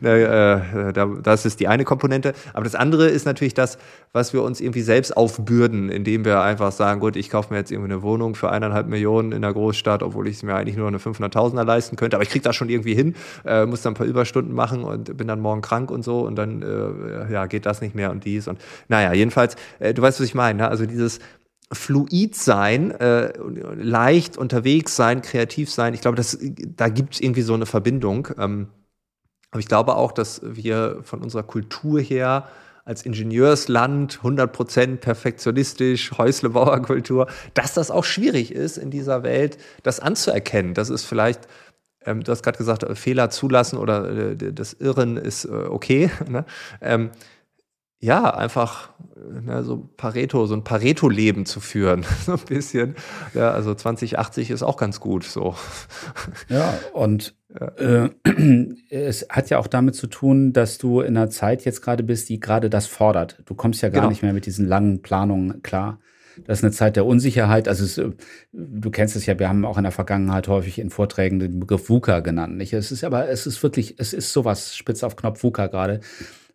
äh, das ist die eine Komponente. Aber das andere ist natürlich das, was wir uns irgendwie selbst aufbürden, indem wir einfach sagen, gut, ich kaufe mir jetzt irgendwie eine Wohnung für eineinhalb Millionen in der Großstadt, obwohl ich es mir eigentlich nur eine 500.000er leisten könnte, aber ich kriege das schon irgendwie hin, äh, muss dann ein paar Überstunden machen und bin dann morgen krank und so und dann äh, ja, geht das nicht mehr und dies und naja, jedenfalls, äh, du weißt, was ich meine, ne? also dieses fluid sein, äh, leicht unterwegs sein, kreativ sein, ich glaube, das, da gibt es irgendwie so eine Verbindung. Ähm, aber ich glaube auch, dass wir von unserer Kultur her als Ingenieursland 100% perfektionistisch, Häuslebauerkultur, dass das auch schwierig ist in dieser Welt, das anzuerkennen. Das ist vielleicht ähm, du hast gerade gesagt, Fehler zulassen oder äh, das Irren ist äh, okay. Ne? Ähm, ja, einfach ne, so Pareto, so ein Pareto-Leben zu führen, so ein bisschen. Ja, also 2080 ist auch ganz gut so. Ja, und äh, es hat ja auch damit zu tun, dass du in einer Zeit jetzt gerade bist, die gerade das fordert. Du kommst ja gar genau. nicht mehr mit diesen langen Planungen klar. Das ist eine Zeit der Unsicherheit. Also es, du kennst es ja, wir haben auch in der Vergangenheit häufig in Vorträgen den Begriff VUCA genannt. Nicht? Es ist aber, es ist wirklich, es ist sowas spitz auf Knopf VUCA gerade.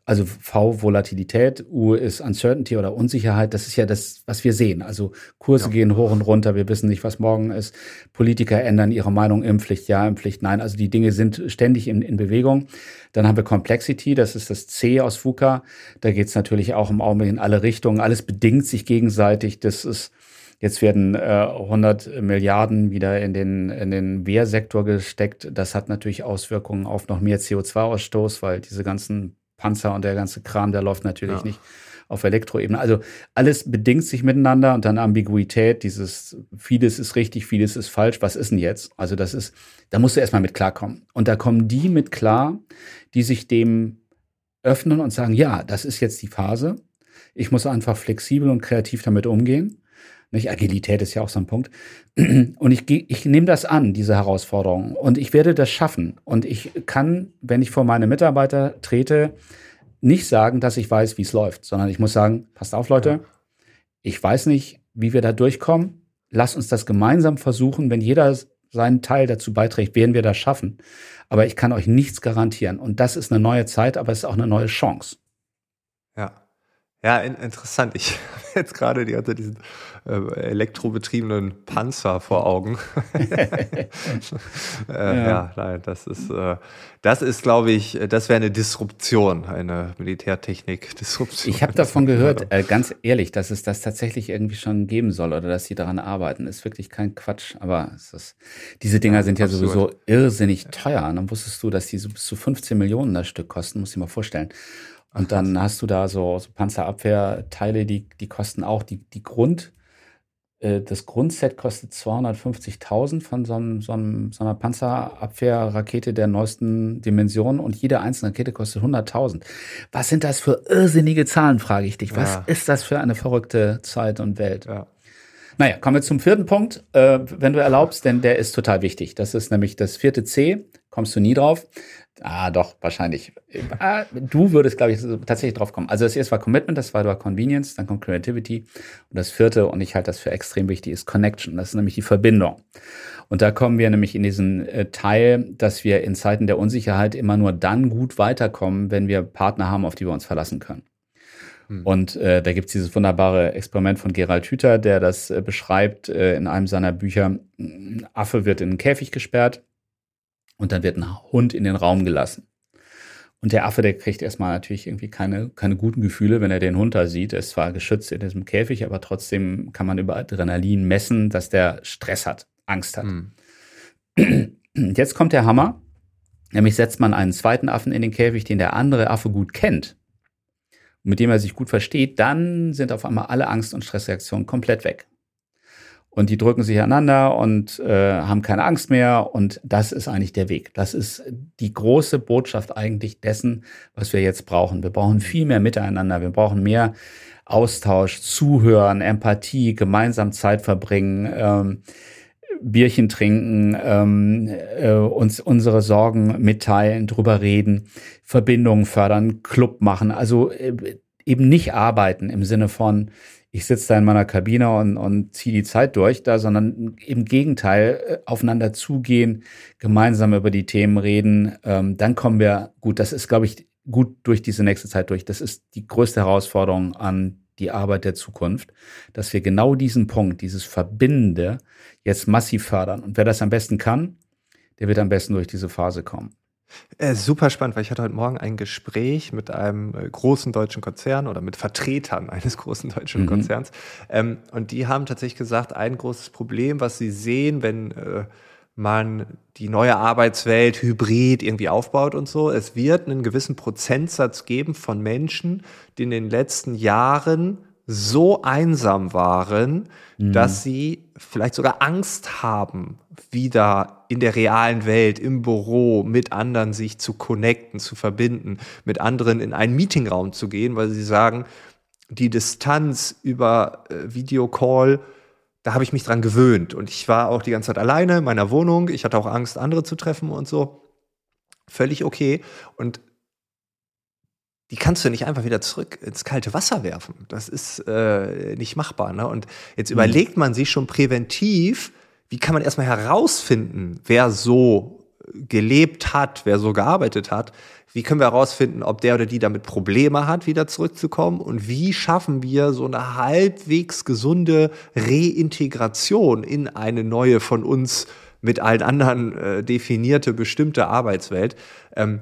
Also V Volatilität, U ist Uncertainty oder Unsicherheit. Das ist ja das, was wir sehen. Also Kurse ja. gehen hoch und runter. Wir wissen nicht, was morgen ist. Politiker ändern ihre Meinung Impfpflicht, ja, Impfpflicht, nein. Also die Dinge sind ständig in, in Bewegung. Dann haben wir Complexity, das ist das C aus VUCA. Da geht es natürlich auch im Augenblick in alle Richtungen. Alles bedingt sich gegenseitig. Das ist Jetzt werden äh, 100 Milliarden wieder in den, in den Wehrsektor gesteckt. Das hat natürlich Auswirkungen auf noch mehr CO2-Ausstoß, weil diese ganzen Panzer und der ganze Kram, der läuft natürlich ja. nicht auf Elektroebene. Also alles bedingt sich miteinander und dann Ambiguität, dieses vieles ist richtig, vieles ist falsch. Was ist denn jetzt? Also das ist, da musst du erstmal mit klarkommen. Und da kommen die mit klar, die sich dem öffnen und sagen, ja, das ist jetzt die Phase. Ich muss einfach flexibel und kreativ damit umgehen. Nicht? Agilität ist ja auch so ein Punkt. Und ich, ich nehme das an, diese Herausforderung. Und ich werde das schaffen. Und ich kann, wenn ich vor meine Mitarbeiter trete, nicht sagen, dass ich weiß, wie es läuft, sondern ich muss sagen, passt auf, Leute, ich weiß nicht, wie wir da durchkommen. Lass uns das gemeinsam versuchen. Wenn jeder seinen Teil dazu beiträgt, werden wir das schaffen. Aber ich kann euch nichts garantieren. Und das ist eine neue Zeit, aber es ist auch eine neue Chance. Ja. In, interessant. Ich habe jetzt gerade die hatte diesen äh, elektrobetriebenen Panzer vor Augen. äh, ja. ja. nein, das ist, äh, das ist, glaube ich, das wäre eine Disruption, eine Militärtechnik-Disruption. Ich habe davon gehört, äh, ganz ehrlich, dass es das tatsächlich irgendwie schon geben soll oder dass sie daran arbeiten. Ist wirklich kein Quatsch, aber es ist, diese Dinger ja, sind ja sowieso irrsinnig teuer. Und dann wusstest du, dass die so bis zu 15 Millionen das Stück kosten, muss ich mal vorstellen. Und dann hast du da so, so Panzerabwehrteile, die, die kosten auch die, die Grund, äh, das Grundset kostet 250.000 von so, einem, so, einem, so einer Panzerabwehrrakete der neuesten Dimension und jede einzelne Rakete kostet 100.000. Was sind das für irrsinnige Zahlen, frage ich dich. Was ja. ist das für eine verrückte Zeit und Welt? Ja. Naja, kommen wir zum vierten Punkt, äh, wenn du erlaubst, denn der ist total wichtig. Das ist nämlich das vierte C, kommst du nie drauf. Ah, doch, wahrscheinlich. Ah, du würdest, glaube ich, tatsächlich drauf kommen. Also das erste war Commitment, das zweite war Convenience, dann kommt Creativity und das vierte, und ich halte das für extrem wichtig, ist Connection. Das ist nämlich die Verbindung. Und da kommen wir nämlich in diesen äh, Teil, dass wir in Zeiten der Unsicherheit immer nur dann gut weiterkommen, wenn wir Partner haben, auf die wir uns verlassen können. Hm. Und äh, da gibt's dieses wunderbare Experiment von Gerald Hüther, der das äh, beschreibt äh, in einem seiner Bücher. Ein Affe wird in einen Käfig gesperrt und dann wird ein Hund in den Raum gelassen. Und der Affe, der kriegt erstmal natürlich irgendwie keine, keine guten Gefühle, wenn er den Hund da sieht. Er ist zwar geschützt in diesem Käfig, aber trotzdem kann man über Adrenalin messen, dass der Stress hat, Angst hat. Mhm. Jetzt kommt der Hammer. Nämlich setzt man einen zweiten Affen in den Käfig, den der andere Affe gut kennt mit dem er sich gut versteht, dann sind auf einmal alle Angst- und Stressreaktionen komplett weg. Und die drücken sich aneinander und äh, haben keine Angst mehr. Und das ist eigentlich der Weg. Das ist die große Botschaft eigentlich dessen, was wir jetzt brauchen. Wir brauchen viel mehr Miteinander. Wir brauchen mehr Austausch, Zuhören, Empathie, gemeinsam Zeit verbringen. Ähm, Bierchen trinken, ähm, äh, uns unsere Sorgen mitteilen, drüber reden, Verbindungen fördern, Club machen. Also äh, eben nicht arbeiten im Sinne von, ich sitze da in meiner Kabine und, und ziehe die Zeit durch da, sondern im Gegenteil äh, aufeinander zugehen, gemeinsam über die Themen reden. Ähm, dann kommen wir, gut, das ist, glaube ich, gut durch diese nächste Zeit durch. Das ist die größte Herausforderung an die Arbeit der Zukunft, dass wir genau diesen Punkt, dieses Verbindende jetzt massiv fördern. Und wer das am besten kann, der wird am besten durch diese Phase kommen. Äh, super spannend, weil ich hatte heute Morgen ein Gespräch mit einem äh, großen deutschen Konzern oder mit Vertretern eines großen deutschen mhm. Konzerns. Ähm, und die haben tatsächlich gesagt, ein großes Problem, was sie sehen, wenn äh, man die neue Arbeitswelt hybrid irgendwie aufbaut und so. Es wird einen gewissen Prozentsatz geben von Menschen, die in den letzten Jahren so einsam waren, mhm. dass sie vielleicht sogar Angst haben, wieder in der realen Welt, im Büro mit anderen sich zu connecten, zu verbinden, mit anderen in einen Meetingraum zu gehen, weil sie sagen, die Distanz über äh, Videocall da habe ich mich dran gewöhnt. Und ich war auch die ganze Zeit alleine in meiner Wohnung. Ich hatte auch Angst, andere zu treffen und so. Völlig okay. Und die kannst du nicht einfach wieder zurück ins kalte Wasser werfen. Das ist äh, nicht machbar. Ne? Und jetzt mhm. überlegt man sich schon präventiv, wie kann man erstmal herausfinden, wer so gelebt hat, wer so gearbeitet hat, wie können wir herausfinden, ob der oder die damit Probleme hat, wieder zurückzukommen? Und wie schaffen wir so eine halbwegs gesunde Reintegration in eine neue von uns mit allen anderen äh, definierte, bestimmte Arbeitswelt? Ähm,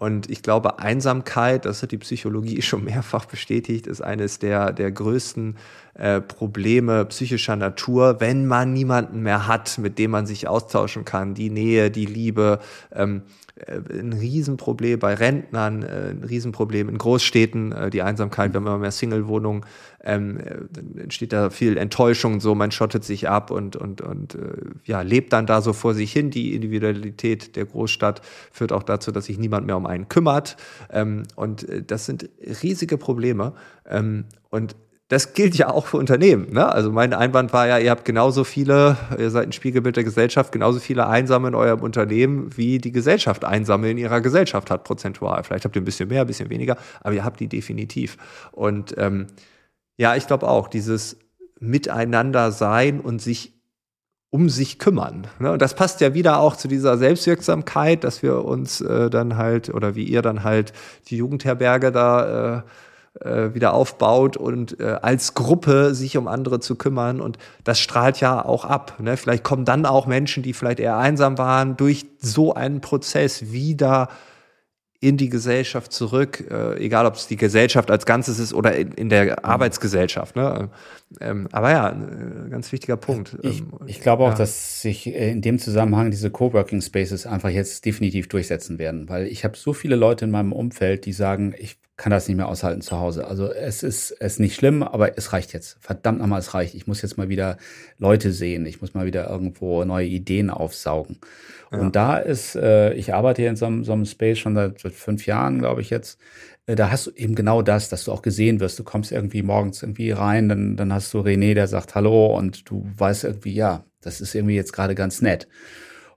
und ich glaube, Einsamkeit, das hat die Psychologie schon mehrfach bestätigt, ist eines der, der größten äh, Probleme psychischer Natur, wenn man niemanden mehr hat, mit dem man sich austauschen kann. Die Nähe, die Liebe, ähm, äh, ein Riesenproblem bei Rentnern, äh, ein Riesenproblem in Großstädten, äh, die Einsamkeit, wenn man mehr Single-Wohnungen, ähm, dann entsteht da viel Enttäuschung, so man schottet sich ab und, und, und ja, lebt dann da so vor sich hin. Die Individualität der Großstadt führt auch dazu, dass sich niemand mehr um einen kümmert. Ähm, und das sind riesige Probleme. Ähm, und das gilt ja auch für Unternehmen. Ne? Also mein Einwand war ja, ihr habt genauso viele, ihr seid ein Spiegelbild der Gesellschaft, genauso viele Einsame in eurem Unternehmen, wie die Gesellschaft Einsame in ihrer Gesellschaft hat, prozentual. Vielleicht habt ihr ein bisschen mehr, ein bisschen weniger, aber ihr habt die definitiv. Und ähm, ja, ich glaube auch, dieses Miteinander sein und sich um sich kümmern. Ne? Und das passt ja wieder auch zu dieser Selbstwirksamkeit, dass wir uns äh, dann halt, oder wie ihr dann halt die Jugendherberge da äh, äh, wieder aufbaut und äh, als Gruppe sich um andere zu kümmern. Und das strahlt ja auch ab. Ne? Vielleicht kommen dann auch Menschen, die vielleicht eher einsam waren, durch so einen Prozess wieder in die Gesellschaft zurück, äh, egal ob es die Gesellschaft als Ganzes ist oder in, in der mhm. Arbeitsgesellschaft. Ne? Ähm, aber ja, ein ganz wichtiger Punkt. Ich, ähm, ich glaube auch, ja. dass sich äh, in dem Zusammenhang diese Coworking Spaces einfach jetzt definitiv durchsetzen werden, weil ich habe so viele Leute in meinem Umfeld, die sagen, ich kann das nicht mehr aushalten zu Hause. Also es ist, es ist nicht schlimm, aber es reicht jetzt. Verdammt nochmal, es reicht. Ich muss jetzt mal wieder Leute sehen. Ich muss mal wieder irgendwo neue Ideen aufsaugen. Ja. Und da ist, äh, ich arbeite hier in so einem, so einem Space schon seit, seit fünf Jahren, glaube ich jetzt. äh, da hast du eben genau das, dass du auch gesehen wirst. Du kommst irgendwie morgens irgendwie rein, dann, dann hast du René, der sagt Hallo und du weißt irgendwie, ja, das ist irgendwie jetzt gerade ganz nett.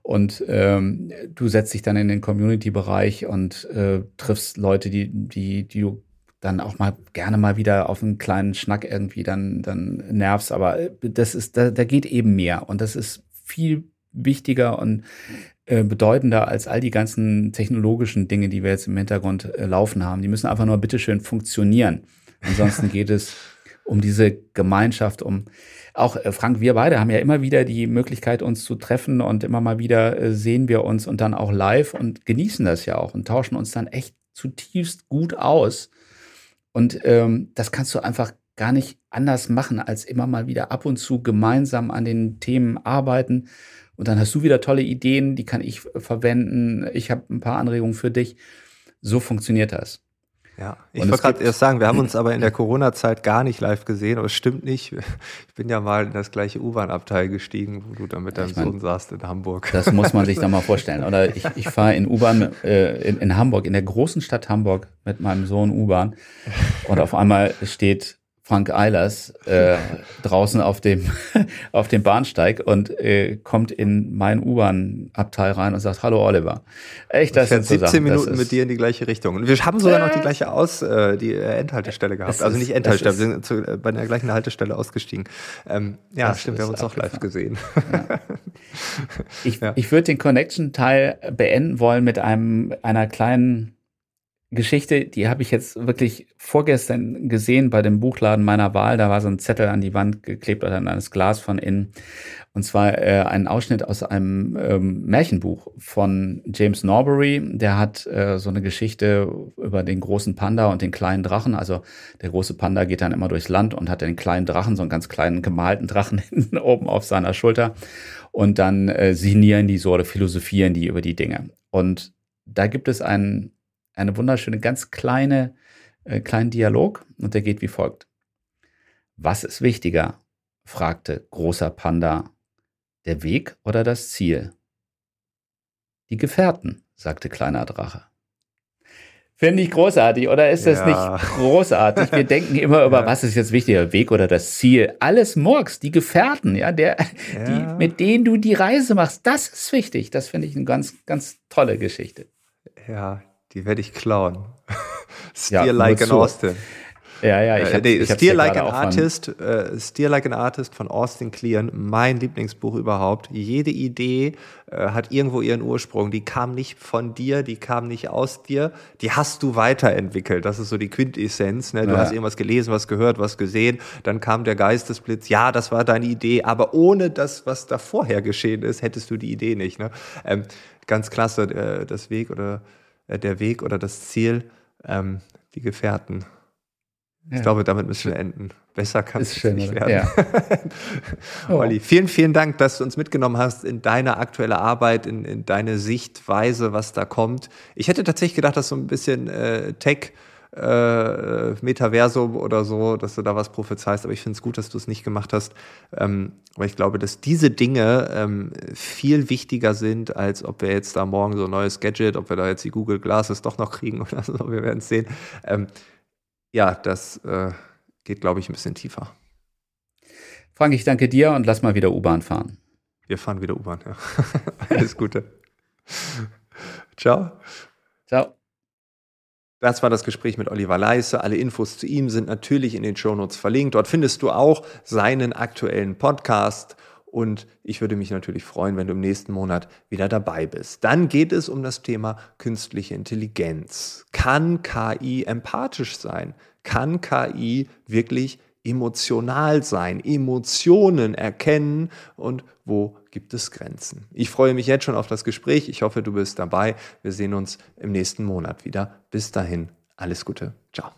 Und ähm, du setzt dich dann in den Community-Bereich und äh, triffst Leute, die, die, die du dann auch mal gerne mal wieder auf einen kleinen Schnack irgendwie dann, dann nervst. Aber äh, das ist, da, da geht eben mehr. Und das ist viel wichtiger und äh, bedeutender als all die ganzen technologischen Dinge, die wir jetzt im Hintergrund äh, laufen haben. Die müssen einfach nur bitteschön funktionieren. Ansonsten geht es um diese Gemeinschaft, um auch äh, Frank, wir beide haben ja immer wieder die Möglichkeit, uns zu treffen und immer mal wieder äh, sehen wir uns und dann auch live und genießen das ja auch und tauschen uns dann echt zutiefst gut aus. Und ähm, das kannst du einfach gar nicht anders machen, als immer mal wieder ab und zu gemeinsam an den Themen arbeiten und dann hast du wieder tolle Ideen, die kann ich verwenden. Ich habe ein paar Anregungen für dich. So funktioniert das. Ja, ich wollte gerade erst sagen, wir haben uns aber in der Corona-Zeit gar nicht live gesehen, aber es stimmt nicht. Ich bin ja mal in das gleiche U-Bahn-Abteil gestiegen, wo du dann mit deinem ich mein, Sohn saßt in Hamburg. Das muss man sich doch mal vorstellen. Oder ich, ich fahre in U-Bahn äh, in, in Hamburg, in der großen Stadt Hamburg mit meinem Sohn U-Bahn und auf einmal steht Frank Eilers äh, draußen auf dem, auf dem Bahnsteig und äh, kommt in mein U-Bahn-Abteil rein und sagt, hallo Oliver. Echt, das sind 17 Sachen, Minuten mit dir in die gleiche Richtung. Und wir haben sogar noch die gleiche Aus, äh, die äh, Endhaltestelle gehabt. also nicht Endhaltestelle, wir sind zu, äh, bei der gleichen Haltestelle ausgestiegen. Ähm, ja, stimmt, wir haben uns auch live gesehen. Ja. Ich, ja. ich würde den Connection-Teil beenden wollen mit einem, einer kleinen Geschichte, die habe ich jetzt wirklich vorgestern gesehen bei dem Buchladen meiner Wahl. Da war so ein Zettel an die Wand geklebt oder an das Glas von innen. Und zwar äh, ein Ausschnitt aus einem ähm, Märchenbuch von James Norbury. Der hat äh, so eine Geschichte über den großen Panda und den kleinen Drachen. Also der große Panda geht dann immer durchs Land und hat den kleinen Drachen, so einen ganz kleinen gemalten Drachen hinten oben auf seiner Schulter. Und dann äh, sinnieren die so oder philosophieren die über die Dinge. Und da gibt es einen eine wunderschöne, ganz kleine, äh, kleinen Dialog und der geht wie folgt. Was ist wichtiger? fragte großer Panda. Der Weg oder das Ziel? Die Gefährten, sagte kleiner Drache. Finde ich großartig, oder ist das ja. nicht großartig? Wir denken immer über, ja. was ist jetzt wichtiger, Weg oder das Ziel? Alles Murks, die Gefährten, ja, der, ja. Die, mit denen du die Reise machst, das ist wichtig. Das finde ich eine ganz, ganz tolle Geschichte. Ja, die werde ich klauen. Steer ja, like an Austin. Ja, ja, ich äh, habe nee, Steer Like an Artist, äh, Steer Like an Artist von Austin Kleon, mein Lieblingsbuch überhaupt. Jede Idee äh, hat irgendwo ihren Ursprung. Die kam nicht von dir, die kam nicht aus dir, die hast du weiterentwickelt. Das ist so die Quintessenz. Ne? Du ja. hast irgendwas gelesen, was gehört, was gesehen, dann kam der Geistesblitz. Ja, das war deine Idee, aber ohne das, was da vorher geschehen ist, hättest du die Idee nicht. Ne? Ähm, ganz klasse, äh, das Weg oder äh, der Weg oder das Ziel, ähm, die Gefährten. Ich ja. glaube, damit müssen wir enden. Besser kann es nicht werden. Ja. oh. Olli, vielen, vielen Dank, dass du uns mitgenommen hast in deine aktuelle Arbeit, in, in deine Sichtweise, was da kommt. Ich hätte tatsächlich gedacht, dass so ein bisschen äh, Tech äh, Metaversum oder so, dass du da was prophezeist. Aber ich finde es gut, dass du es nicht gemacht hast, ähm, weil ich glaube, dass diese Dinge ähm, viel wichtiger sind, als ob wir jetzt da morgen so ein neues Gadget, ob wir da jetzt die Google Glasses doch noch kriegen oder so, wir werden es sehen. Ähm, ja, das äh, geht, glaube ich, ein bisschen tiefer. Frank, ich danke dir und lass mal wieder U-Bahn fahren. Wir fahren wieder U-Bahn, ja. Alles Gute. Ciao. Ciao. Das war das Gespräch mit Oliver Leisse. Alle Infos zu ihm sind natürlich in den Shownotes verlinkt. Dort findest du auch seinen aktuellen Podcast. Und ich würde mich natürlich freuen, wenn du im nächsten Monat wieder dabei bist. Dann geht es um das Thema künstliche Intelligenz. Kann KI empathisch sein? Kann KI wirklich emotional sein, Emotionen erkennen und wo gibt es Grenzen. Ich freue mich jetzt schon auf das Gespräch. Ich hoffe, du bist dabei. Wir sehen uns im nächsten Monat wieder. Bis dahin, alles Gute. Ciao.